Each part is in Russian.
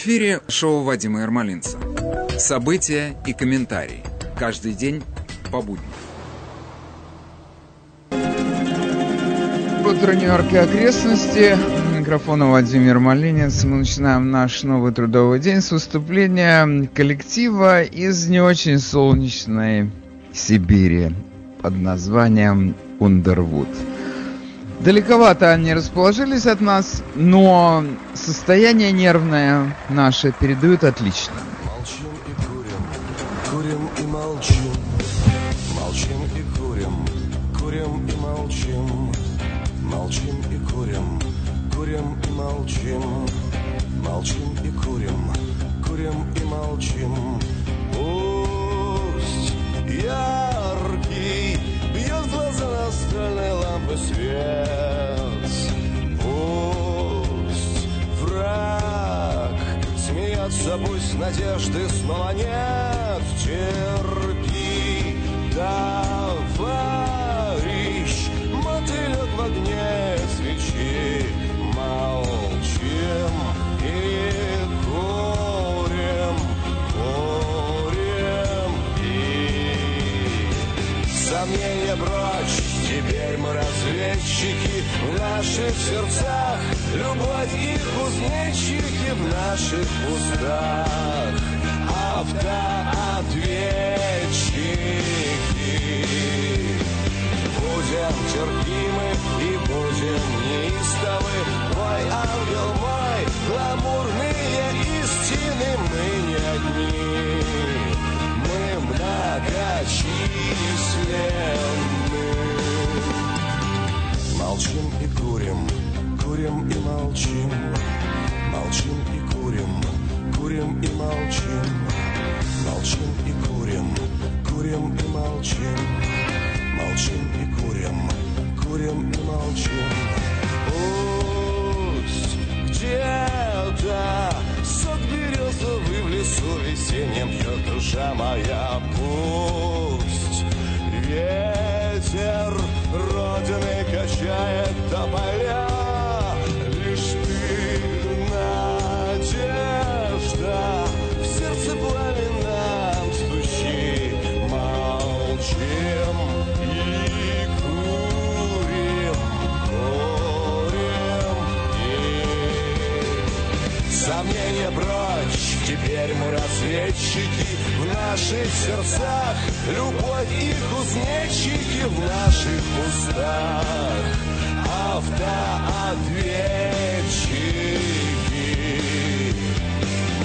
Эфире шоу Вадима Ермолинца. События и комментарии. Каждый день по будням. Утро Нью-Йорка и окрестности. Микрофона Владимир Малинец. Мы начинаем наш новый трудовой день с выступления коллектива из не очень солнечной Сибири под названием Underwood. Далековато они расположились от нас, но состояние нервное наше передают отлично. Молчим и курим, курим и молчим, молчим и курим, курим и молчим, молчим и курим, курим и молчим, молчим и курим, курим и молчим. Пусть яркий в глаза настольной лампы свет, пусть враг Смеяться пусть надежды снова нет. Терпи, товарищ Мотылек в огне свечи Сомнения прочь, теперь мы разведчики В наших сердцах. Любовь и кузнечики В наших устах. Автоответчики. Будем терпимы и будем неистовы. Мой ангел мой, гламурные истины Мы не одни, мы многочисленны Молчим и курим, курим и молчим. Молчим и курим, курим и молчим. Молчим и курим, курим и молчим. Молчим и курим, курим и молчим. Пусть где-то сок березовый в лесу весеннем пьет душа моя Пусть ветер Родины качает тополя Лишь ты надежда. В сердце пламенном стучи Молчим и курим Курим Сомнения прочь, теперь мы разведчики В наших сердцах любовь и кузнечики В наших устах автоответчики.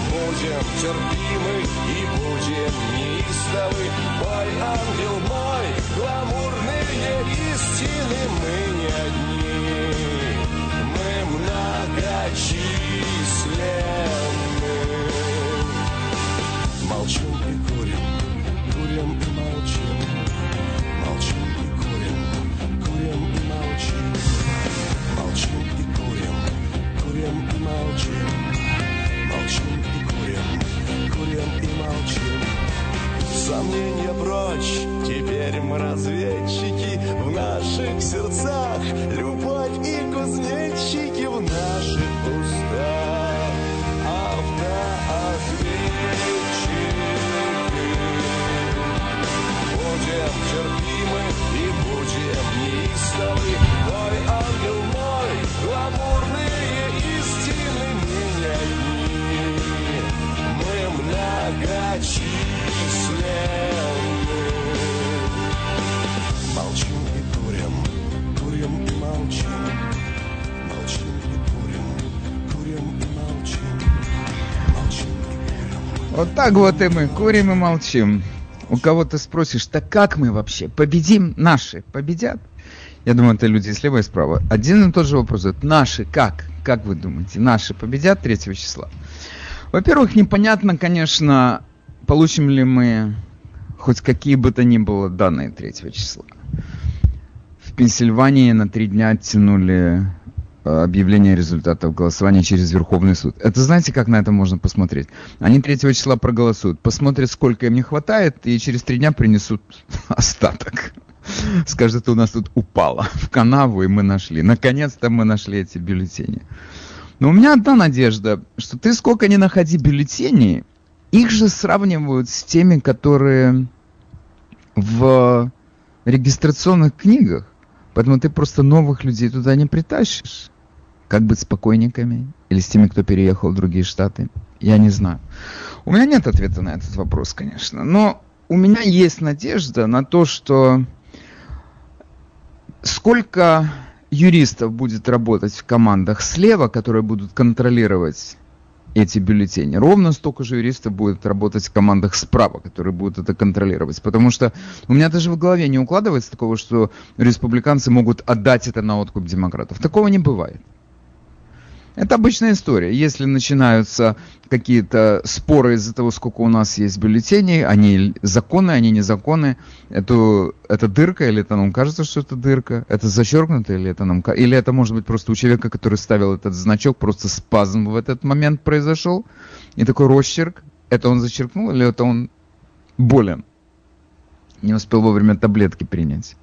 Будем терпимы и будем неистовы. Мой ангел мой, гламурные истины Мы не одни, мы многочисленны. Молчим молчим Сомнения прочь, теперь мы разведчики В наших сердцах. Любовь и кузнечики В наших Вот так вот и мы курим и молчим. У кого ты спросишь, так как мы вообще победим? Наши победят? Я думаю, это люди слева, и справа. Один и тот же вопрос. задают. Наши как? Как вы думаете, наши победят 3 числа? Во-первых, непонятно, конечно, получим ли мы хоть какие бы то ни было данные 3 числа. В Пенсильвании на три дня оттянули объявление результатов голосования через Верховный суд. Это знаете, как на это можно посмотреть? Они 3 числа проголосуют, посмотрят, сколько им не хватает, и через три дня принесут остаток. Скажут, у нас тут упало в канаву, и мы нашли. Наконец-то мы нашли эти бюллетени. Но у меня одна надежда, что ты сколько ни находи бюллетеней, их же сравнивают с теми, которые в регистрационных книгах. Поэтому ты просто новых людей туда не притащишь. Как быть с покойниками? Или с теми, кто переехал в другие штаты? Я не знаю. У меня нет ответа на этот вопрос, конечно. Но у меня есть надежда на то, что сколько юристов будет работать в командах слева, которые будут контролировать эти бюллетени. Ровно столько же юристов будет работать в командах справа, которые будут это контролировать. Потому что у меня даже в голове не укладывается такого, что республиканцы могут отдать это на откуп демократов. Такого не бывает. Это обычная история. Если начинаются какие-то споры из-за того, сколько у нас есть бюллетеней, они законы, они незаконны, это, это дырка, или это нам кажется, что это дырка, это зачеркнуто, или это нам или это может быть просто у человека, который ставил этот значок, просто спазм в этот момент произошел, и такой росчерк, это он зачеркнул, или это он болен, не успел вовремя таблетки принять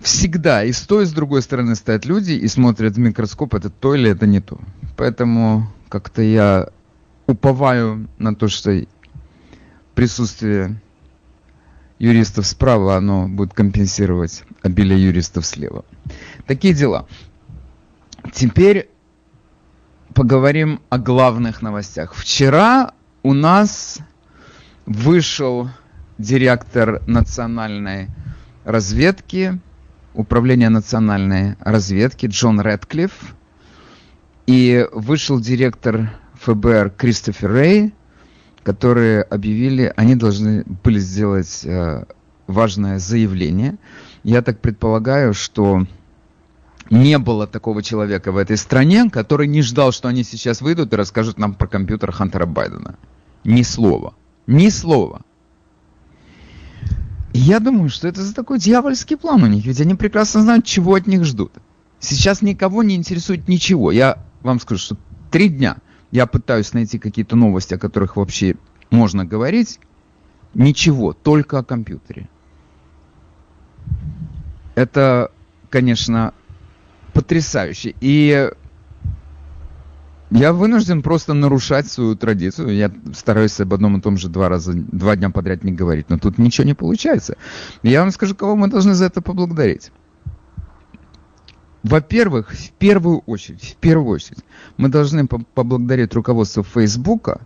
всегда и с той, и с другой стороны стоят люди и смотрят в микроскоп, это то или это не то. Поэтому как-то я уповаю на то, что присутствие юристов справа, оно будет компенсировать обилие юристов слева. Такие дела. Теперь поговорим о главных новостях. Вчера у нас вышел директор национальной разведки Управления национальной разведки Джон Рэдклифф, и вышел директор ФБР Кристофер Рэй, которые объявили, они должны были сделать э, важное заявление. Я так предполагаю, что не было такого человека в этой стране, который не ждал, что они сейчас выйдут и расскажут нам про компьютер Хантера Байдена. Ни слова. Ни слова. Я думаю, что это за такой дьявольский план у них, ведь они прекрасно знают, чего от них ждут. Сейчас никого не интересует ничего. Я вам скажу, что три дня я пытаюсь найти какие-то новости, о которых вообще можно говорить. Ничего, только о компьютере. Это, конечно, потрясающе. И я вынужден просто нарушать свою традицию. Я стараюсь об одном и том же два раза, два дня подряд не говорить, но тут ничего не получается. Я вам скажу, кого мы должны за это поблагодарить. Во-первых, в первую очередь, в первую очередь, мы должны поблагодарить руководство Фейсбука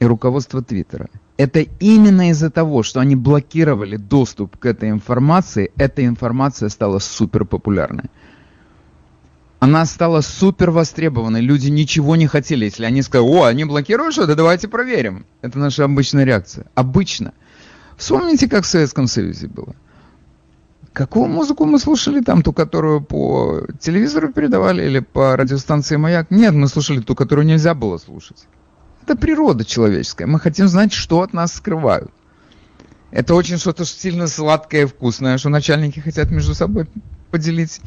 и руководство Твиттера. Это именно из-за того, что они блокировали доступ к этой информации, эта информация стала супер популярной она стала супер востребованной. Люди ничего не хотели. Если они сказали, о, они блокируют что-то, давайте проверим. Это наша обычная реакция. Обычно. Вспомните, как в Советском Союзе было. Какую музыку мы слушали там? Ту, которую по телевизору передавали или по радиостанции «Маяк»? Нет, мы слушали ту, которую нельзя было слушать. Это природа человеческая. Мы хотим знать, что от нас скрывают. Это очень что-то сильно сладкое и вкусное, что начальники хотят между собой поделить.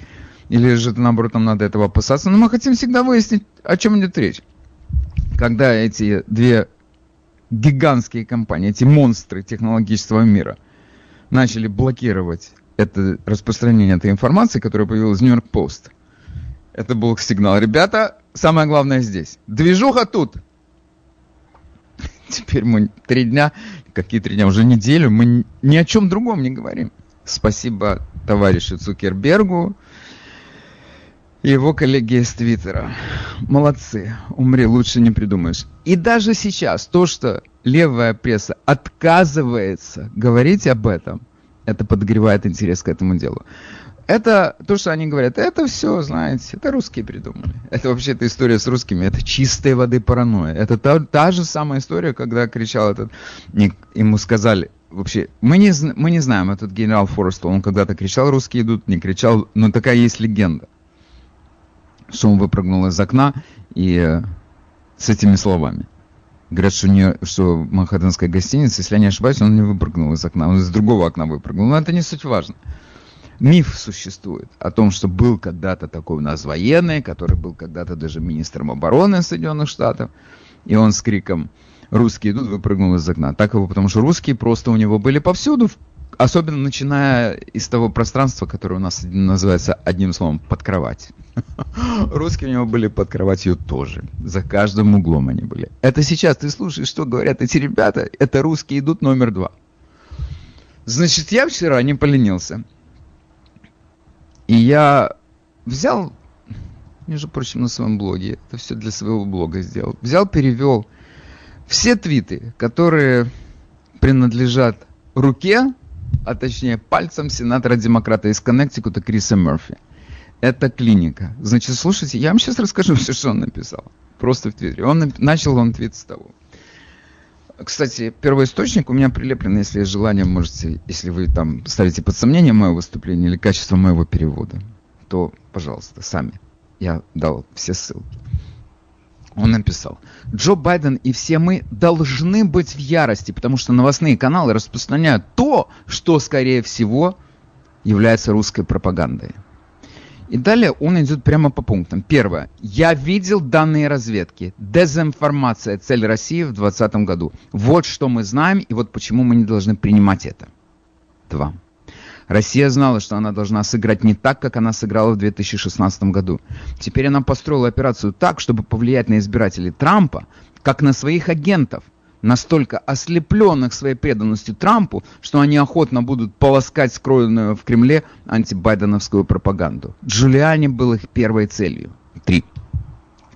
Или же, наоборот, нам надо этого опасаться. Но мы хотим всегда выяснить, о чем идет речь. Когда эти две гигантские компании, эти монстры технологического мира начали блокировать это распространение этой информации, которая появилась в Нью-Йорк Пост. Это был сигнал. Ребята, самое главное здесь. Движуха тут. Теперь мы три дня, какие три дня, уже неделю, мы ни о чем другом не говорим. Спасибо товарищу Цукербергу, и его коллеги из Твиттера. Молодцы. Умри, лучше не придумаешь. И даже сейчас то, что левая пресса отказывается говорить об этом, это подогревает интерес к этому делу. Это то, что они говорят, это все, знаете, это русские придумали. Это вообще эта история с русскими, это чистой воды паранойя. Это та, та же самая история, когда кричал этот, ему сказали, вообще, мы не, мы не знаем, этот генерал Форестол, он когда-то кричал, русские идут, не кричал, но такая есть легенда он выпрыгнул из окна и э, с этими словами. Говорят, что, не, что в Манхэттенской гостинице, если я не ошибаюсь, он не выпрыгнул из окна, он из другого окна выпрыгнул. Но это не суть важно. Миф существует о том, что был когда-то такой у нас военный, который был когда-то даже министром обороны Соединенных Штатов, и он с криком «Русские идут!» выпрыгнул из окна. Так его, потому что русские просто у него были повсюду, Особенно начиная из того пространства, которое у нас называется одним словом под кровать. Русские у него были под кроватью тоже. За каждым углом они были. Это сейчас ты слушаешь, что говорят эти ребята. Это русские идут номер два. Значит, я вчера не поленился. И я взял, между прочим, на своем блоге, это все для своего блога сделал, взял, перевел все твиты, которые принадлежат руке а точнее пальцем сенатора-демократа из Коннектикута Криса Мерфи. Это клиника. Значит, слушайте, я вам сейчас расскажу все, что он написал. Просто в Твиттере. Он начал он твит с того. Кстати, первоисточник у меня прилеплен, если есть желание, можете, если вы там ставите под сомнение мое выступление или качество моего перевода, то, пожалуйста, сами. Я дал все ссылки. Он написал, Джо Байден и все мы должны быть в ярости, потому что новостные каналы распространяют то, что, скорее всего, является русской пропагандой. И далее он идет прямо по пунктам. Первое. Я видел данные разведки. Дезинформация. Цель России в 2020 году. Вот что мы знаем и вот почему мы не должны принимать это. Два. Россия знала, что она должна сыграть не так, как она сыграла в 2016 году. Теперь она построила операцию так, чтобы повлиять на избирателей Трампа, как на своих агентов, настолько ослепленных своей преданностью Трампу, что они охотно будут полоскать скроенную в Кремле антибайденовскую пропаганду. Джулиани был их первой целью. Три.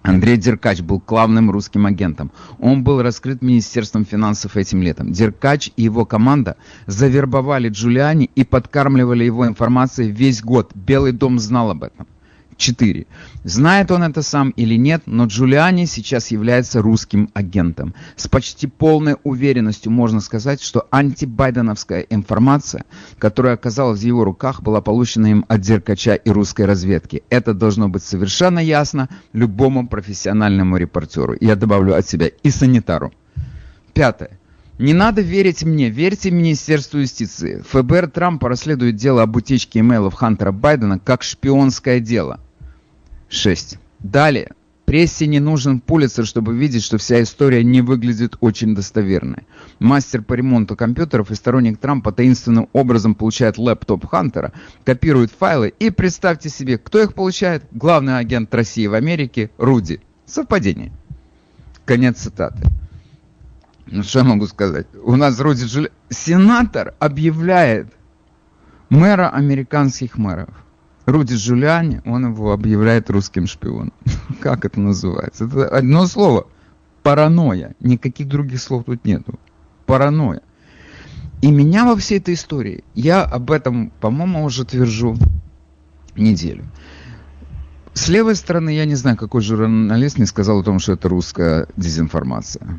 Андрей Деркач был главным русским агентом. Он был раскрыт Министерством финансов этим летом. Деркач и его команда завербовали Джулиани и подкармливали его информацией весь год. Белый дом знал об этом. 4. Знает он это сам или нет, но Джулиани сейчас является русским агентом. С почти полной уверенностью можно сказать, что антибайденовская информация, которая оказалась в его руках, была получена им от Деркача и русской разведки. Это должно быть совершенно ясно любому профессиональному репортеру. Я добавлю от себя и санитару. Пятое. Не надо верить мне, верьте Министерству юстиции. ФБР Трампа расследует дело об утечке имейлов Хантера Байдена как шпионское дело. 6. Далее. Прессе не нужен Пулицер, чтобы видеть, что вся история не выглядит очень достоверной. Мастер по ремонту компьютеров и сторонник Трампа таинственным образом получает лэптоп Хантера, копирует файлы и представьте себе, кто их получает? Главный агент России в Америке Руди. Совпадение. Конец цитаты. Ну что я могу сказать? У нас Руди Джули... Сенатор объявляет мэра американских мэров. Руди Джулиани, он его объявляет русским шпионом. Как это называется? Это одно слово. Паранойя. Никаких других слов тут нету. Паранойя. И меня во всей этой истории, я об этом, по-моему, уже твержу неделю. С левой стороны, я не знаю, какой журналист не сказал о том, что это русская дезинформация.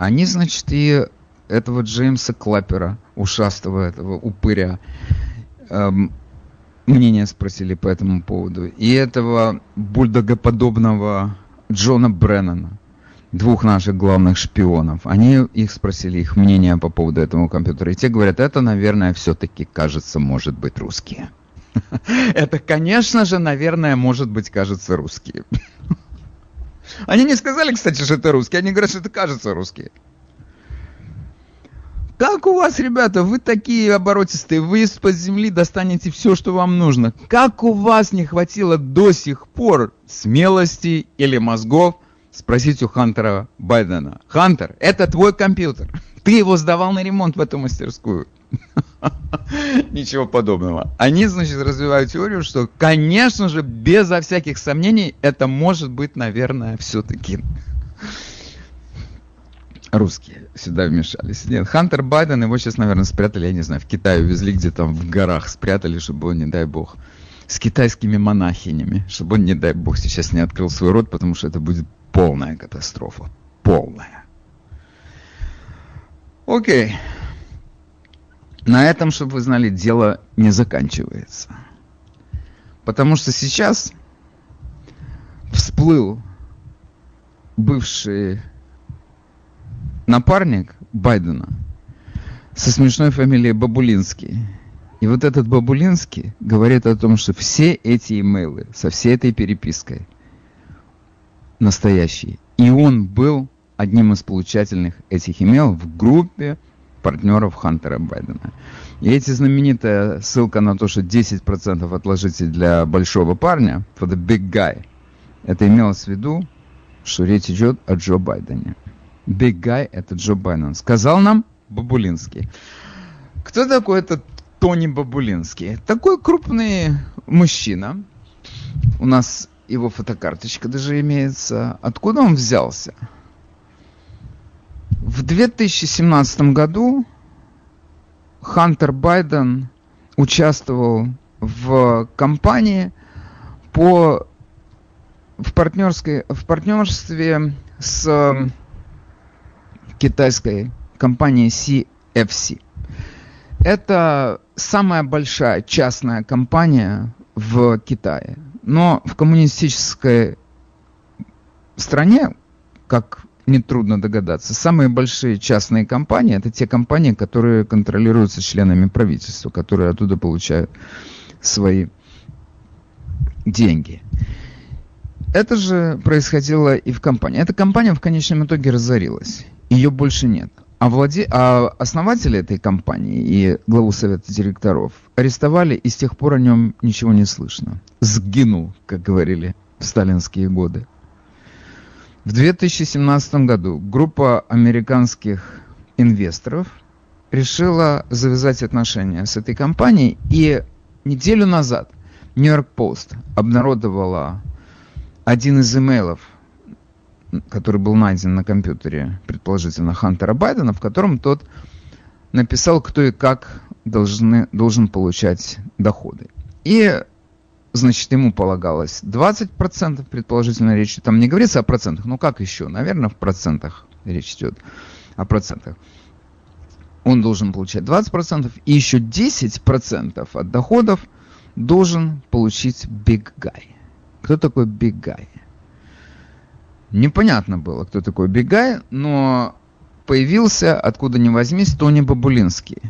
Они, значит, и этого Джеймса Клаппера, ушастого этого упыря, эм, мнение спросили по этому поводу. И этого бульдогоподобного Джона Бреннана, двух наших главных шпионов. Они их спросили их мнение по поводу этого компьютера. И те говорят, это, наверное, все-таки, кажется, может быть русские. Это, конечно же, наверное, может быть, кажется, русские. Они не сказали, кстати, что это русские. Они говорят, что это кажется русские. Как у вас, ребята, вы такие оборотистые, вы из-под земли достанете все, что вам нужно. Как у вас не хватило до сих пор смелости или мозгов спросить у Хантера Байдена. Хантер, это твой компьютер. Ты его сдавал на ремонт в эту мастерскую. Ничего подобного. Они, значит, развивают теорию, что, конечно же, безо всяких сомнений, это может быть, наверное, все-таки русские сюда вмешались. Нет, Хантер Байден, его сейчас, наверное, спрятали, я не знаю, в Китае увезли где-то в горах, спрятали, чтобы он, не дай бог, с китайскими монахинями, чтобы он, не дай бог, сейчас не открыл свой рот, потому что это будет полная катастрофа. Полная. Окей. На этом, чтобы вы знали, дело не заканчивается. Потому что сейчас всплыл бывший напарник Байдена со смешной фамилией Бабулинский. И вот этот Бабулинский говорит о том, что все эти имейлы со всей этой перепиской настоящие. И он был одним из получательных этих имейлов в группе партнеров Хантера Байдена. И эти знаменитая ссылка на то, что 10% отложите для большого парня, for the big guy, это имелось в виду, что речь идет о Джо Байдене. Big guy это Джо Байден. Сказал нам Бабулинский. Кто такой этот Тони Бабулинский? Такой крупный мужчина. У нас его фотокарточка даже имеется. Откуда он взялся? В 2017 году Хантер Байден участвовал в кампании по в, партнерской, в партнерстве с китайской компанией CFC. Это самая большая частная компания в Китае. Но в коммунистической стране, как нетрудно догадаться, самые большие частные компании это те компании, которые контролируются членами правительства, которые оттуда получают свои деньги. Это же происходило и в компании. Эта компания в конечном итоге разорилась. Ее больше нет. А, владе... а основатели этой компании и главу совета директоров арестовали, и с тех пор о нем ничего не слышно. Сгинул, как говорили в сталинские годы. В 2017 году группа американских инвесторов решила завязать отношения с этой компанией, и неделю назад Нью-Йорк Пост обнародовала один из имейлов который был найден на компьютере, предположительно, Хантера Байдена, в котором тот написал, кто и как должны, должен получать доходы. И, значит, ему полагалось 20%, предположительно, речь там не говорится о процентах, ну как еще? Наверное, в процентах речь идет о процентах. Он должен получать 20%, и еще 10% от доходов должен получить Big Guy. Кто такой Big Guy? Непонятно было, кто такой Бегай, но появился, откуда ни возьмись, Тони Бабулинский,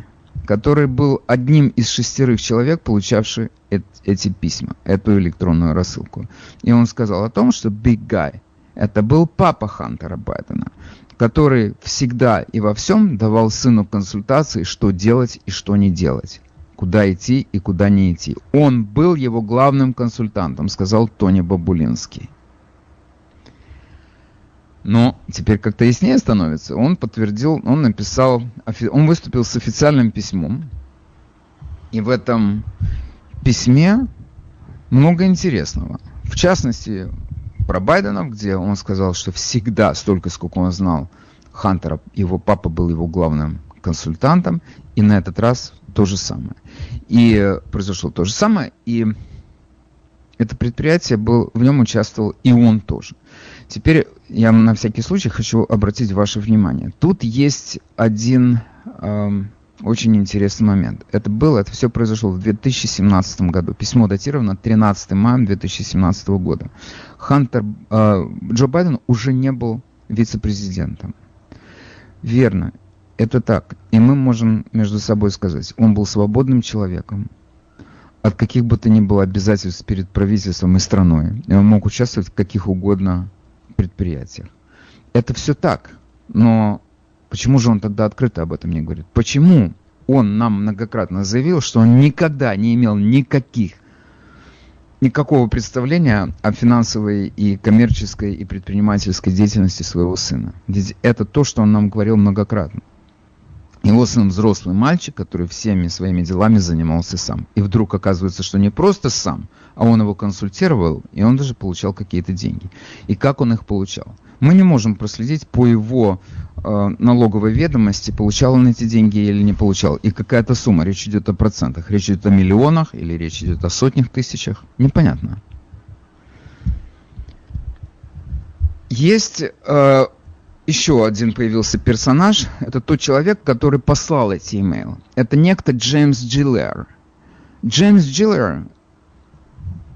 который был одним из шестерых человек, получавший эт- эти письма, эту электронную рассылку. И он сказал о том, что Big Guy это был папа Хантера Байдена, который всегда и во всем давал сыну консультации, что делать и что не делать куда идти и куда не идти. Он был его главным консультантом, сказал Тони Бабулинский. Но теперь как-то яснее становится. Он подтвердил, он написал, он выступил с официальным письмом. И в этом письме много интересного. В частности, про Байдена, где он сказал, что всегда, столько, сколько он знал, Хантера, его папа был его главным консультантом, и на этот раз то же самое. И произошло то же самое, и это предприятие был, в нем участвовал и он тоже. Теперь я на всякий случай хочу обратить ваше внимание. Тут есть один э, очень интересный момент. Это было, это все произошло в 2017 году. Письмо датировано 13 мая 2017 года. Хантер, э, Джо Байден уже не был вице-президентом. Верно, это так. И мы можем между собой сказать, он был свободным человеком, от каких бы то ни было обязательств перед правительством и страной. И он мог участвовать в каких угодно предприятиях. Это все так, но почему же он тогда открыто об этом не говорит? Почему он нам многократно заявил, что он никогда не имел никаких никакого представления о финансовой и коммерческой и предпринимательской деятельности своего сына. Ведь это то, что он нам говорил многократно. Его сын взрослый мальчик, который всеми своими делами занимался сам. И вдруг оказывается, что не просто сам, а он его консультировал, и он даже получал какие-то деньги. И как он их получал? Мы не можем проследить по его э, налоговой ведомости, получал он эти деньги или не получал. И какая-то сумма, речь идет о процентах, речь идет о миллионах или речь идет о сотнях тысячах, непонятно. Есть э, еще один появился персонаж. Это тот человек, который послал эти имейлы. Это некто Джеймс Джиллер. Джеймс Джиллер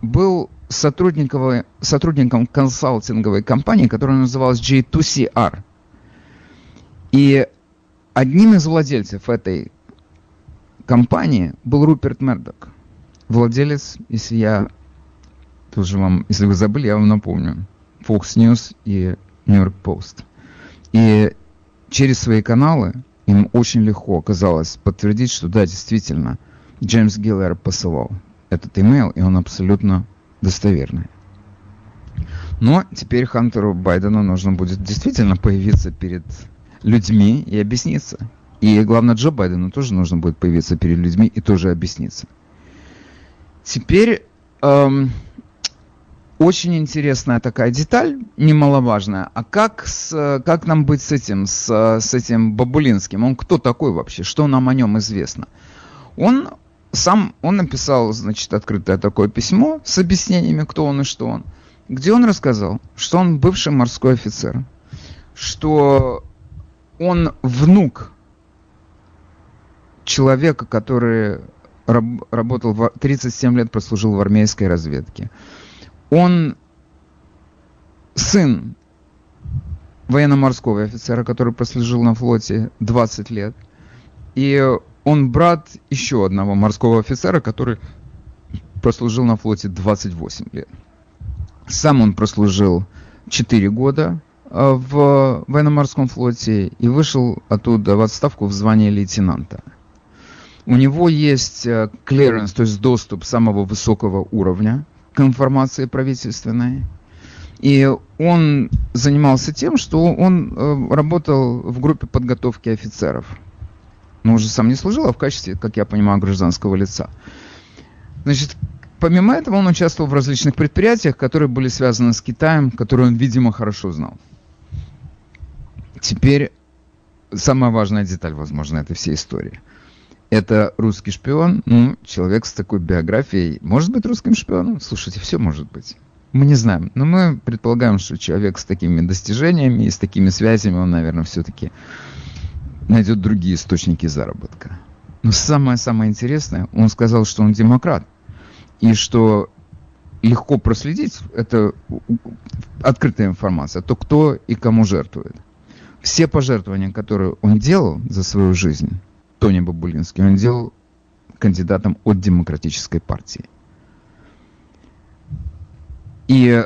был сотрудником, консалтинговой компании, которая называлась G2CR. И одним из владельцев этой компании был Руперт Мердок. Владелец, если я тоже вам, если вы забыли, я вам напомню. Fox News и New York Post. И через свои каналы им очень легко оказалось подтвердить, что да, действительно, Джеймс Гиллер посылал этот имейл, и он абсолютно достоверный. Но теперь Хантеру Байдену нужно будет действительно появиться перед людьми и объясниться. И главное, Джо Байдену тоже нужно будет появиться перед людьми и тоже объясниться. Теперь эм, очень интересная такая деталь, немаловажная. А как, с, как нам быть с этим, с, с этим Бабулинским? Он кто такой вообще? Что нам о нем известно? Он сам, он написал, значит, открытое такое письмо с объяснениями, кто он и что он, где он рассказал, что он бывший морской офицер, что он внук человека, который раб, работал, в, 37 лет прослужил в армейской разведке. Он сын военно-морского офицера, который прослужил на флоте 20 лет. И он брат еще одного морского офицера, который прослужил на флоте 28 лет. Сам он прослужил 4 года э, в военно-морском флоте и вышел оттуда в отставку в звании лейтенанта. У него есть clearance, э, то есть доступ самого высокого уровня к информации правительственной. И он занимался тем, что он э, работал в группе подготовки офицеров. Но уже сам не служил, а в качестве, как я понимаю, гражданского лица. Значит, помимо этого он участвовал в различных предприятиях, которые были связаны с Китаем, которые он, видимо, хорошо знал. Теперь самая важная деталь, возможно, этой всей истории – это русский шпион, ну, человек с такой биографией, может быть русским шпионом? Слушайте, все может быть. Мы не знаем, но мы предполагаем, что человек с такими достижениями и с такими связями, он, наверное, все-таки найдет другие источники заработка. Но самое-самое интересное, он сказал, что он демократ, и что легко проследить, это открытая информация, то кто и кому жертвует. Все пожертвования, которые он делал за свою жизнь, Тони Бабулинский, он делал кандидатом от Демократической партии. И,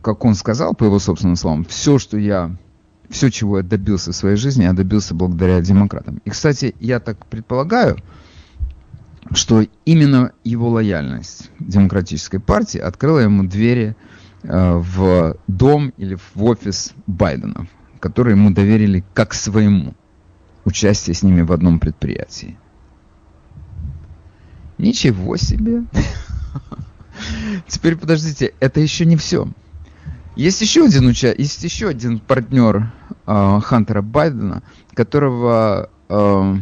как он сказал, по его собственным словам, все, что я, все, чего я добился в своей жизни, я добился благодаря демократам. И, кстати, я так предполагаю, что именно его лояльность Демократической партии открыла ему двери э, в дом или в офис Байдена, который ему доверили как своему участие с ними в одном предприятии. Ничего себе. Теперь подождите, это еще не все. Есть еще один уча... есть еще один партнер э, Хантера Байдена, которого э,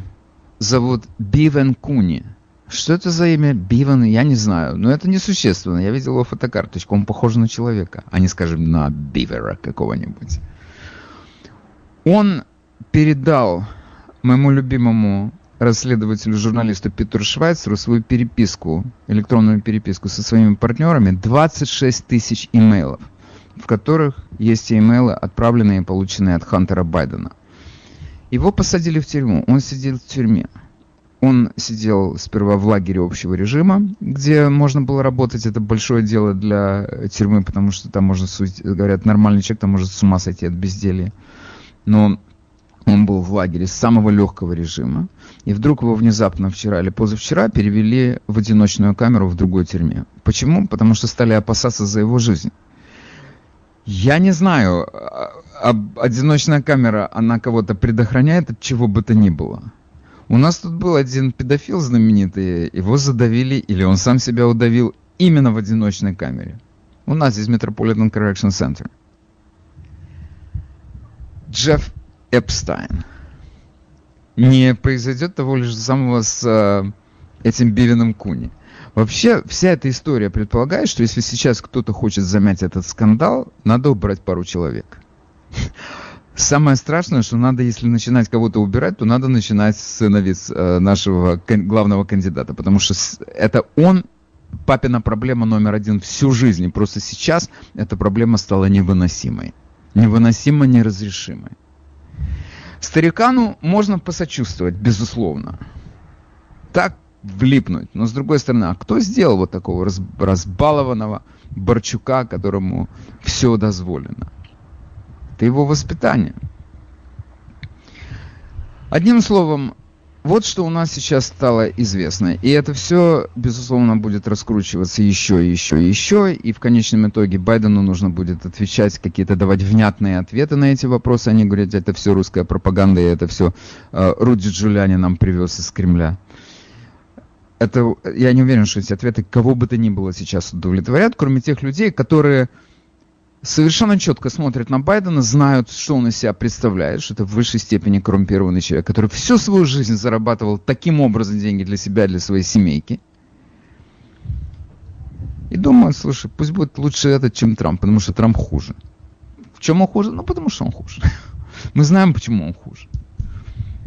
зовут Бивен Куни. Что это за имя Бивен, я не знаю. Но это несущественно. Я видел его фотокарточку. Он похож на человека, а не, скажем, на Бивера какого-нибудь. Он передал моему любимому расследователю, журналисту Питеру Швайцеру свою переписку, электронную переписку со своими партнерами, 26 тысяч имейлов, в которых есть имейлы, отправленные и полученные от Хантера Байдена. Его посадили в тюрьму, он сидел в тюрьме. Он сидел сперва в лагере общего режима, где можно было работать. Это большое дело для тюрьмы, потому что там можно, говорят, нормальный человек там может с ума сойти от безделья. Но он был в лагере самого легкого режима, и вдруг его внезапно вчера или позавчера перевели в одиночную камеру в другой тюрьме. Почему? Потому что стали опасаться за его жизнь. Я не знаю, а, одиночная камера, она кого-то предохраняет от чего бы то ни было. У нас тут был один педофил знаменитый, его задавили, или он сам себя удавил именно в одиночной камере. У нас здесь Metropolitan Correction Center. Джефф Эпстайн. Не произойдет того лишь самого с э, этим Бивином Куни. Вообще, вся эта история предполагает, что если сейчас кто-то хочет замять этот скандал, надо убрать пару человек. Самое страшное, что надо, если начинать кого-то убирать, то надо начинать с сыновец э, нашего главного кандидата, потому что это он, папина проблема номер один всю жизнь, и просто сейчас эта проблема стала невыносимой. Невыносимо неразрешимой. Старикану можно посочувствовать, безусловно. Так влипнуть. Но с другой стороны, а кто сделал вот такого раз, разбалованного Борчука, которому все дозволено? Это его воспитание. Одним словом, вот что у нас сейчас стало известно. И это все, безусловно, будет раскручиваться еще еще еще. И в конечном итоге Байдену нужно будет отвечать, какие-то давать внятные ответы на эти вопросы. Они говорят, это все русская пропаганда, и это все э, Руди Джулиани нам привез из Кремля. Это, я не уверен, что эти ответы кого бы то ни было сейчас удовлетворят, кроме тех людей, которые совершенно четко смотрят на Байдена, знают, что он из себя представляет, что это в высшей степени коррумпированный человек, который всю свою жизнь зарабатывал таким образом деньги для себя, для своей семейки. И думают, слушай, пусть будет лучше этот, чем Трамп, потому что Трамп хуже. В чем он хуже? Ну, потому что он хуже. Мы знаем, почему он хуже.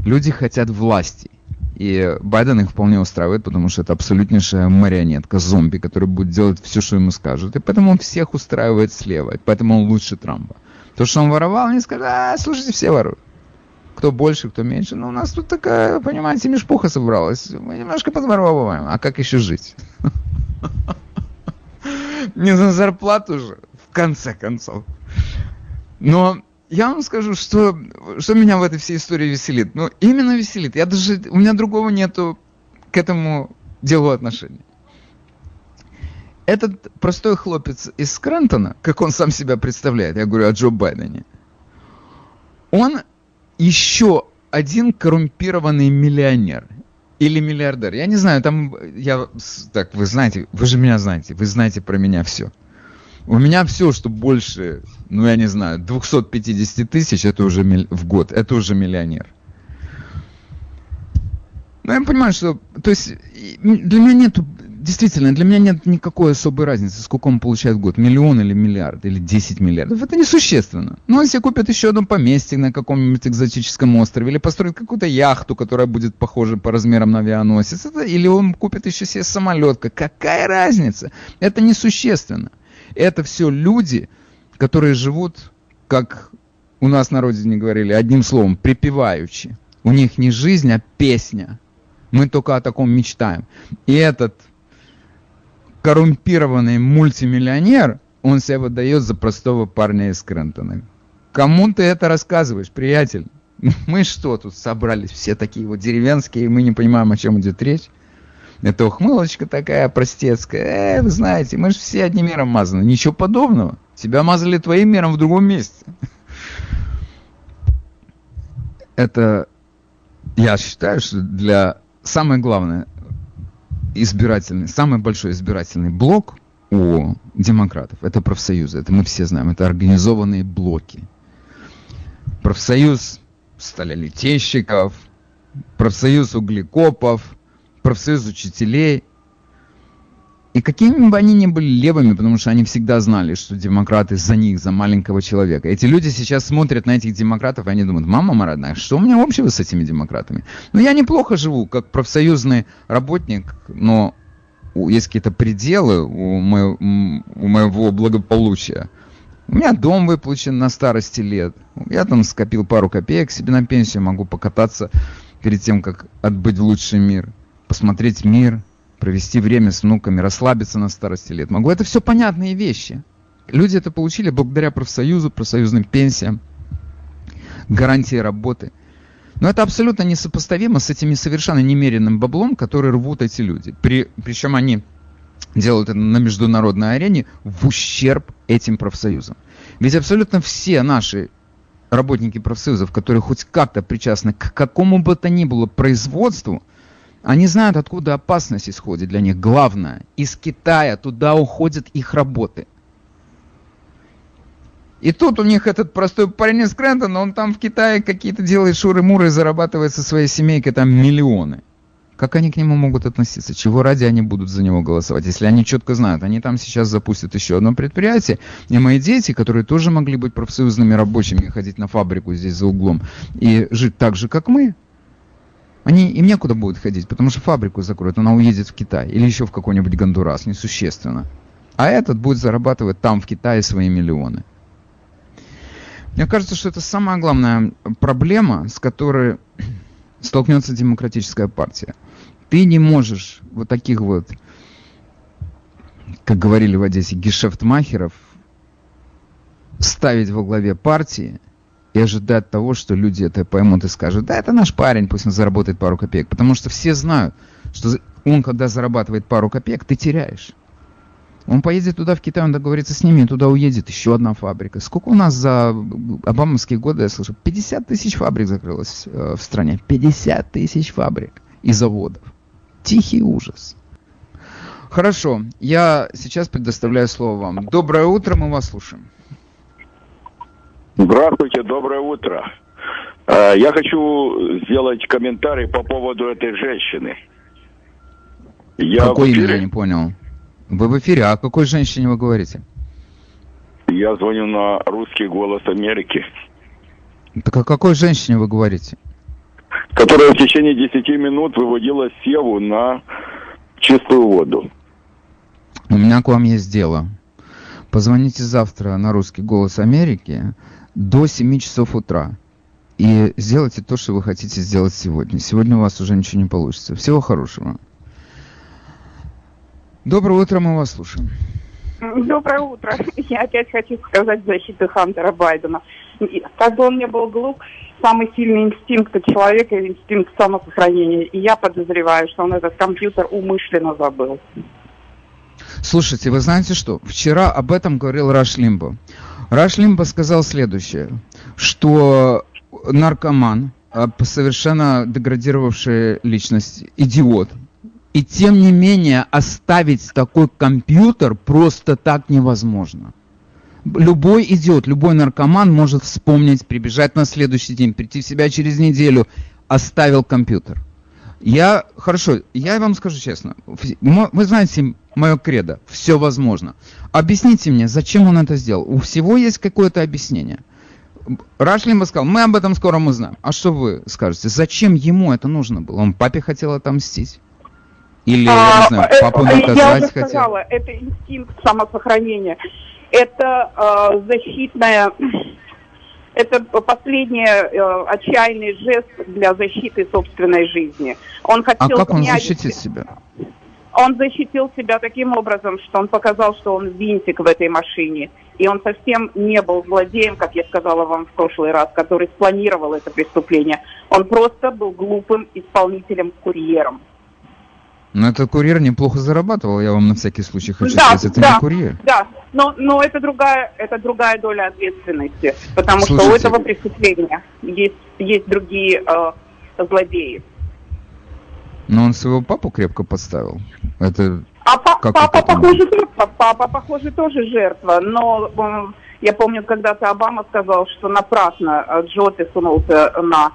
Люди хотят власти. И Байден их вполне устраивает, потому что это абсолютнейшая марионетка, зомби, который будет делать все, что ему скажут. И поэтому он всех устраивает слева. И поэтому он лучше Трампа. То, что он воровал, они скажут, а, слушайте, все воруют. Кто больше, кто меньше. Но у нас тут такая, понимаете, мешпуха собралась. Мы немножко подворовываем. А как еще жить? Не за зарплату же, в конце концов. Но я вам скажу, что, что меня в этой всей истории веселит. Ну, именно веселит. Я даже, у меня другого нету к этому делу отношения. Этот простой хлопец из Скрантона, как он сам себя представляет, я говорю о Джо Байдене, он еще один коррумпированный миллионер или миллиардер. Я не знаю, там я так вы знаете, вы же меня знаете, вы знаете про меня все. У меня все, что больше, ну я не знаю, 250 тысяч, это уже в год, это уже миллионер. Ну я понимаю, что, то есть для меня нет, действительно, для меня нет никакой особой разницы, сколько он получает в год, миллион или миллиард, или 10 миллиардов, это несущественно. Ну если купят еще одно поместье на каком-нибудь экзотическом острове, или построят какую-то яхту, которая будет похожа по размерам на авианосец, это, или он купит еще себе самолет, какая разница? Это несущественно. Это все люди, которые живут, как у нас на родине говорили, одним словом, припеваючи. У них не жизнь, а песня. Мы только о таком мечтаем. И этот коррумпированный мультимиллионер, он себя выдает за простого парня из Крентона. Кому ты это рассказываешь, приятель? Мы что тут собрались, все такие вот деревенские, мы не понимаем, о чем идет речь? Это ухмылочка такая простецкая. Э, вы знаете, мы же все одним миром мазаны. Ничего подобного. Тебя мазали твоим миром в другом месте. Это, я считаю, что для... Самое главное, избирательный, самый большой избирательный блок у демократов, это профсоюзы. Это мы все знаем. Это организованные блоки. Профсоюз сталелитейщиков, профсоюз углекопов, профсоюз учителей. И какими бы они ни были левыми, потому что они всегда знали, что демократы за них, за маленького человека. Эти люди сейчас смотрят на этих демократов, и они думают, мама родная, что у меня общего с этими демократами? Ну, я неплохо живу, как профсоюзный работник, но есть какие-то пределы у моего, у моего благополучия. У меня дом выплачен на старости лет. Я там скопил пару копеек себе на пенсию, могу покататься перед тем, как отбыть в лучший мир посмотреть мир, провести время с внуками, расслабиться на старости лет. Могу. Это все понятные вещи. Люди это получили благодаря профсоюзу, профсоюзным пенсиям, гарантии работы. Но это абсолютно несопоставимо с этими совершенно немеренным баблом, который рвут эти люди. При, причем они делают это на международной арене в ущерб этим профсоюзам. Ведь абсолютно все наши работники профсоюзов, которые хоть как-то причастны к какому бы то ни было производству – они знают, откуда опасность исходит для них. Главное, из Китая туда уходят их работы. И тут у них этот простой парень из Крентона, он там в Китае какие-то делает шуры-муры зарабатывает со своей семейкой там миллионы. Как они к нему могут относиться? Чего ради они будут за него голосовать? Если они четко знают, они там сейчас запустят еще одно предприятие, и мои дети, которые тоже могли быть профсоюзными рабочими, ходить на фабрику здесь за углом и жить так же, как мы, они, им некуда будет ходить, потому что фабрику закроют, она уедет в Китай или еще в какой-нибудь Гондурас, несущественно. А этот будет зарабатывать там, в Китае, свои миллионы. Мне кажется, что это самая главная проблема, с которой столкнется демократическая партия. Ты не можешь вот таких вот, как говорили в Одессе, гешефтмахеров ставить во главе партии и ожидать того, что люди это поймут и скажут, да, это наш парень, пусть он заработает пару копеек. Потому что все знают, что он, когда зарабатывает пару копеек, ты теряешь. Он поедет туда, в Китай, он договорится с ними, туда уедет еще одна фабрика. Сколько у нас за обамовские годы, я слышал, 50 тысяч фабрик закрылось э, в стране. 50 тысяч фабрик и заводов. Тихий ужас. Хорошо, я сейчас предоставляю слово вам. Доброе утро, мы вас слушаем. Здравствуйте, доброе утро. Э, я хочу сделать комментарий по поводу этой женщины. Я Какой именно, я не понял? Вы в эфире, а о какой женщине вы говорите? Я звоню на русский голос Америки. Так о какой женщине вы говорите? Которая в течение 10 минут выводила Севу на чистую воду. У меня к вам есть дело. Позвоните завтра на русский голос Америки до 7 часов утра. И сделайте то, что вы хотите сделать сегодня. Сегодня у вас уже ничего не получится. Всего хорошего. Доброе утро, мы вас слушаем. Доброе утро. Я опять хочу сказать защиту Хантера Байдена. Как бы он не был глуп, самый сильный инстинкт человека – инстинкт самосохранения. И я подозреваю, что он этот компьютер умышленно забыл. Слушайте, вы знаете что? Вчера об этом говорил Раш Лимбо. Раш Лимбо сказал следующее, что наркоман, а, совершенно деградировавшая личность, идиот, и тем не менее оставить такой компьютер просто так невозможно. Любой идиот, любой наркоман может вспомнить, прибежать на следующий день, прийти в себя через неделю, оставил компьютер. Я, хорошо, я вам скажу честно, вы знаете мое кредо, все возможно. Объясните мне, зачем он это сделал? У всего есть какое-то объяснение. Рашлин бы сказал, мы об этом скоро узнаем. А что вы скажете? Зачем ему это нужно было? Он папе хотел отомстить? Или, а, я не знаю, папу наказать я уже хотел. сказала, это инстинкт самосохранения. Это э, защитная, это последний э, отчаянный жест для защиты собственной жизни. Он хотел а как он защитит себя? Он защитил себя таким образом, что он показал, что он винтик в этой машине. И он совсем не был злодеем, как я сказала вам в прошлый раз, который спланировал это преступление. Он просто был глупым исполнителем-курьером. Но этот курьер неплохо зарабатывал, я вам на всякий случай хочу да, сказать, это да, не курьер. Да, но, но это, другая, это другая доля ответственности, потому Слушайте, что у этого преступления есть, есть другие э, злодеи. Но он своего папу крепко подставил. Это а па- как папа, похоже, жертва, папа, похоже, тоже жертва, но э, я помню, когда-то Обама сказал, что напрасно Джо ты сунулся на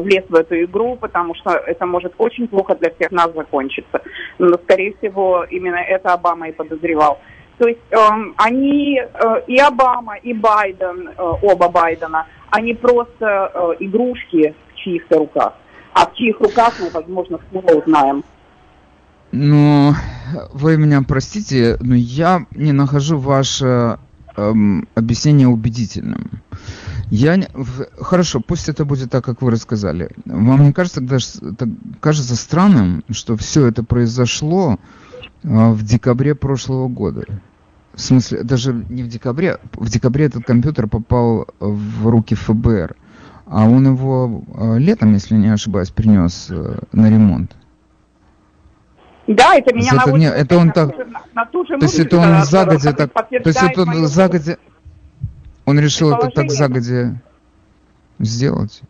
влез в эту игру, потому что это может очень плохо для всех нас закончиться. Но, скорее всего, именно это Обама и подозревал. То есть э, они, э, и Обама, и Байден, э, оба Байдена, они просто э, игрушки в чьих-то руках. А в чьих руках мы, возможно, снова узнаем. Ну, вы меня простите, но я не нахожу ваше эм, объяснение убедительным. Я не... Хорошо, пусть это будет так, как вы рассказали. Вам не кажется, даже кажется странным, что все это произошло а, в декабре прошлого года? В смысле, даже не в декабре. В декабре этот компьютер попал в руки ФБР. А он его а, летом, если не ошибаюсь, принес э, на ремонт. Да, это меня это, не, это он так, на, на ту же то есть это он загодя так, то есть это он загодя, он решил это так загодя сделать?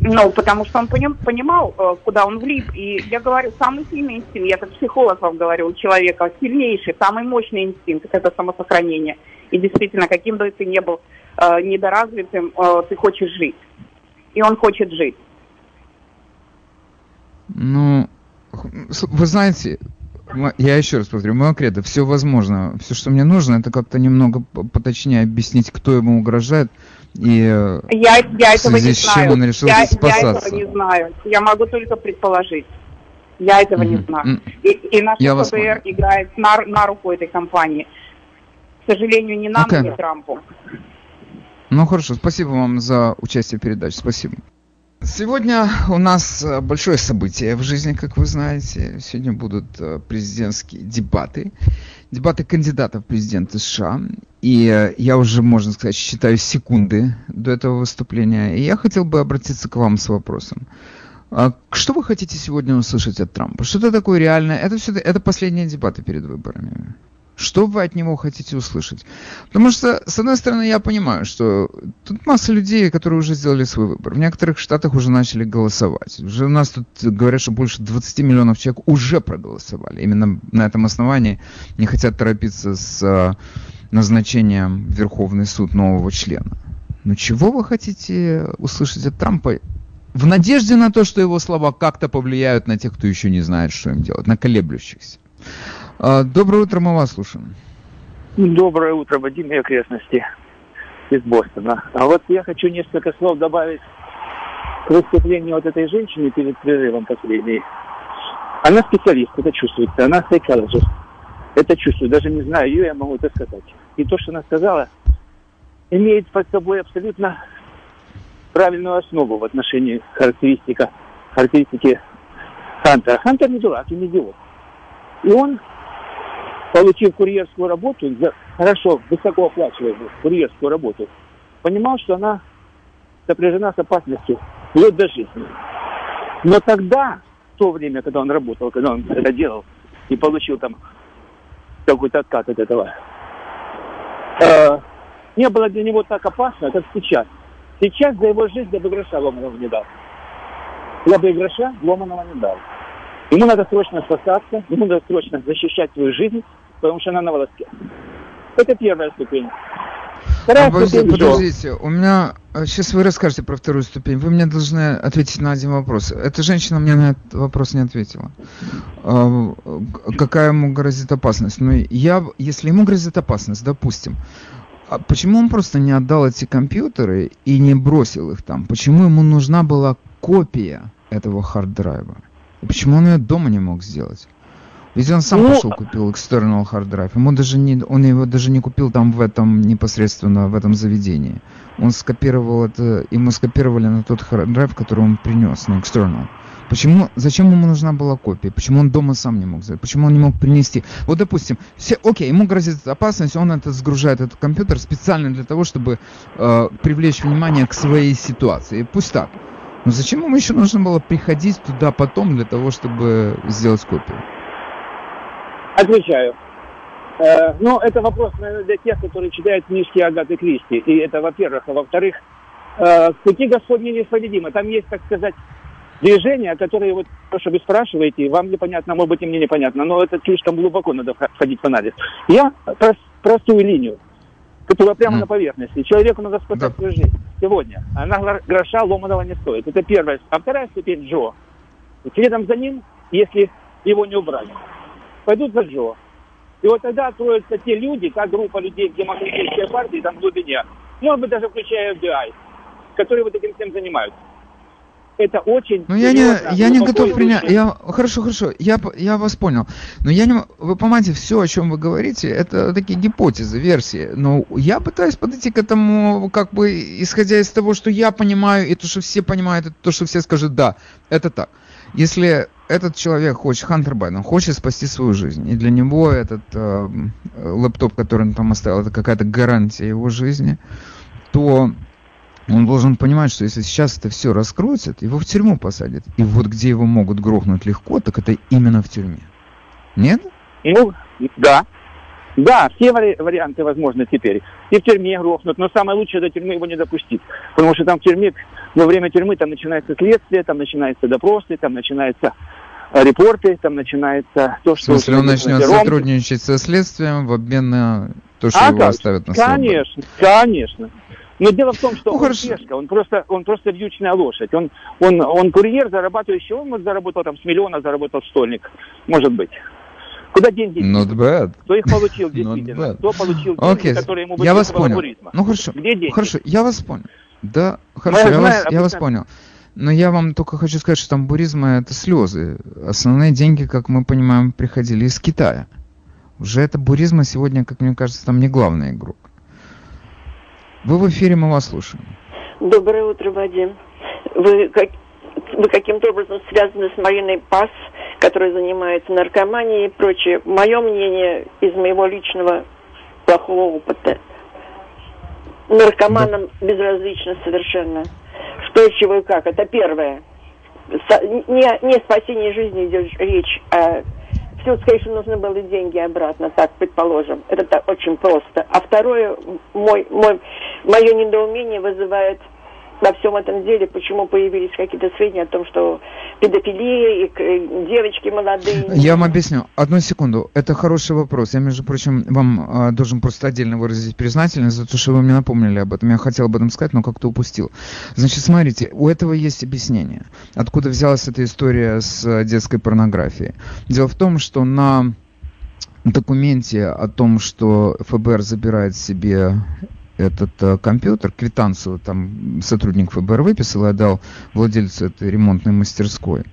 Ну, потому что он поним, понимал, э, куда он влип. И я говорю, самый сильный инстинкт, я как психолог вам говорю, у человека сильнейший, самый мощный инстинкт – это самосохранение. И действительно, каким бы ты ни был э, недоразвитым, э, ты хочешь жить. И он хочет жить. Ну, вы знаете, я еще раз повторю, мое кредо, все возможно. Все, что мне нужно, это как-то немного поточнее объяснить, кто ему угрожает. И я, я этого не знаю. он решил я, спасаться. я этого не знаю. Я могу только предположить. Я этого mm-hmm. не знаю. И, и наш я ФБР играет на, на руку этой компании. К сожалению, не нам, okay. не Трампу. Ну хорошо, спасибо вам за участие в передаче. Спасибо. Сегодня у нас э, большое событие в жизни, как вы знаете. Сегодня будут э, президентские дебаты, дебаты кандидатов в президенты США. и э, я уже, можно сказать, считаю секунды до этого выступления. И я хотел бы обратиться к вам с вопросом. А что вы хотите сегодня услышать от Трампа? Что-то такое реальное? Это все это последние дебаты перед выборами. Что вы от него хотите услышать? Потому что, с одной стороны, я понимаю, что тут масса людей, которые уже сделали свой выбор. В некоторых штатах уже начали голосовать. Уже у нас тут говорят, что больше 20 миллионов человек уже проголосовали. Именно на этом основании не хотят торопиться с а, назначением в Верховный суд нового члена. Но чего вы хотите услышать от Трампа в надежде на то, что его слова как-то повлияют на тех, кто еще не знает, что им делать, на колеблющихся. А, доброе утро, мы вас слушаем. Доброе утро, Вадим и окрестности из Бостона. А вот я хочу несколько слов добавить к выступлению вот этой женщины перед прерывом последней. Она специалист, это чувствуется. Она psychologist. Это чувствую. Даже не знаю ее, я могу это сказать. И то, что она сказала, имеет под собой абсолютно правильную основу в отношении характеристика, характеристики Хантера. Хантер не дурак и не идиот. И он, получив курьерскую работу, хорошо, высоко оплачиваемую курьерскую работу, понимал, что она сопряжена с опасностью вплоть до жизни. Но тогда, в то время, когда он работал, когда он это делал и получил там какой-то откат от этого, э, не было для него так опасно, как сейчас. Сейчас за его жизнь я бы гроша ломаного не дал. Я бы гроша ломаного не дал. Ему надо срочно спасаться, ему надо срочно защищать свою жизнь, потому что она на волоске. Это первая ступень. Вторая а, ступень подождите, у меня сейчас э, вы расскажете про вторую ступень. Вы мне должны ответить на один вопрос. Эта женщина мне на этот вопрос не ответила. А, какая ему грозит опасность? Ну, я, если ему грозит опасность, допустим, а почему он просто не отдал эти компьютеры и не бросил их там? Почему ему нужна была копия этого хард-драйва? И почему он ее дома не мог сделать? Ведь он сам ну, пошел купил external hard drive. Ему даже не, он его даже не купил там в этом непосредственно в этом заведении. Он скопировал это, ему скопировали на тот hard drive, который он принес, на external. Почему, зачем ему нужна была копия? Почему он дома сам не мог сделать? Почему он не мог принести? Вот, допустим, все, окей, ему грозит опасность, он это сгружает этот компьютер специально для того, чтобы э, привлечь внимание к своей ситуации. Пусть так. Но зачем ему еще нужно было приходить туда потом для того, чтобы сделать копию? Отвечаю. Э, ну, это вопрос, наверное, для тех, которые читают книжки Агаты Кристи. И это, во-первых. А во-вторых, э, пути Господни неисповедимы. Там есть, так сказать, движения, которые вот то, что вы спрашиваете, вам непонятно, может быть, и мне непонятно, но это слишком глубоко надо входить в анализ. Я прос, простую линию, которая прямо mm. на поверхности. Человеку надо спасать да. свою жизнь сегодня. Она гроша ломаного не стоит. Это первая. А вторая ступень Джо. Следом за ним, если его не убрать, пойдут за Джо. И вот тогда откроются те люди, как группа людей в демократической партии, там в глубине, может быть, даже включая FBI, которые вот этим всем занимаются это очень... Ну, я не, я не готов принять... Я, хорошо, хорошо, я, я вас понял. Но я не... Вы понимаете, все, о чем вы говорите, это такие гипотезы, версии. Но я пытаюсь подойти к этому, как бы, исходя из того, что я понимаю, и то, что все понимают, и то, что все скажут, да, это так. Если этот человек хочет, Хантер Байден, хочет спасти свою жизнь, и для него этот э, лэптоп, который он там оставил, это какая-то гарантия его жизни, то он должен понимать, что если сейчас это все раскроется, его в тюрьму посадят. И вот где его могут грохнуть легко, так это именно в тюрьме. Нет? Ну, да. Да, все вари- варианты возможны теперь. И в тюрьме грохнут, но самое лучшее до тюрьмы его не допустить. Потому что там в тюрьме, во время тюрьмы там начинается следствие, там начинаются допросы, там начинаются э, репорты, там начинается то, что... В смысле, он начнет сотрудничать со следствием в обмен на то, что а его как? оставят на свободу? Конечно, конечно. Но дело в том, что ну, он хорошо. пешка, он просто, он просто вьючная лошадь. Он, он, он курьер, зарабатывающий, он может заработал там с миллиона, заработал стольник, может быть. Куда деньги? Not bad. Кто их получил действительно? Кто получил деньги, okay. которые ему Я вас понял. Буризма? Ну хорошо. Где деньги? Хорошо, я вас понял. Да, хорошо, я, вас, я вас понял. Но я вам только хочу сказать, что там буризма это слезы. Основные деньги, как мы понимаем, приходили из Китая. Уже это буризма сегодня, как мне кажется, там не главная игрок. Вы в эфире, мы вас слушаем. Доброе утро, Вадим. Вы, как, вы каким-то образом связаны с Мариной Пас, которая занимается наркоманией и прочее. Мое мнение из моего личного плохого опыта. наркоманам безразлично совершенно. Что, чего и как. Это первое. Не, не о спасении жизни идет речь, а все, конечно, нужны были деньги обратно, так предположим. Это так, очень просто. А второе, мой, мой, мое недоумение вызывает во всем этом деле, почему появились какие-то сведения о том, что педофилия и девочки молодые. Я вам объясню. Одну секунду. Это хороший вопрос. Я, между прочим, вам а, должен просто отдельно выразить признательность за то, что вы мне напомнили об этом. Я хотел об этом сказать, но как-то упустил. Значит, смотрите, у этого есть объяснение. Откуда взялась эта история с э, детской порнографией? Дело в том, что на документе о том, что ФБР забирает себе этот э, компьютер, квитанцию там сотрудник ФБР выписал и отдал владельцу этой ремонтной мастерской.